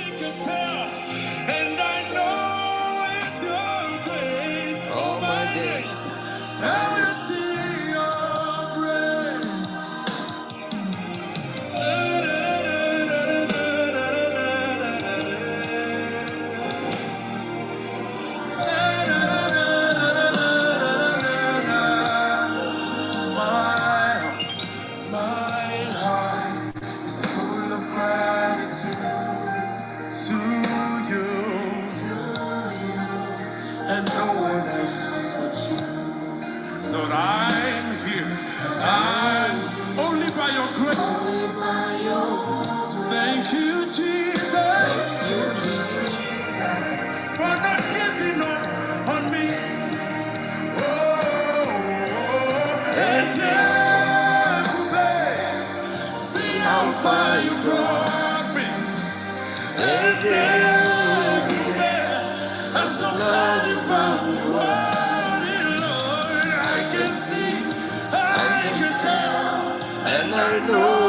I can see, I can feel, and I know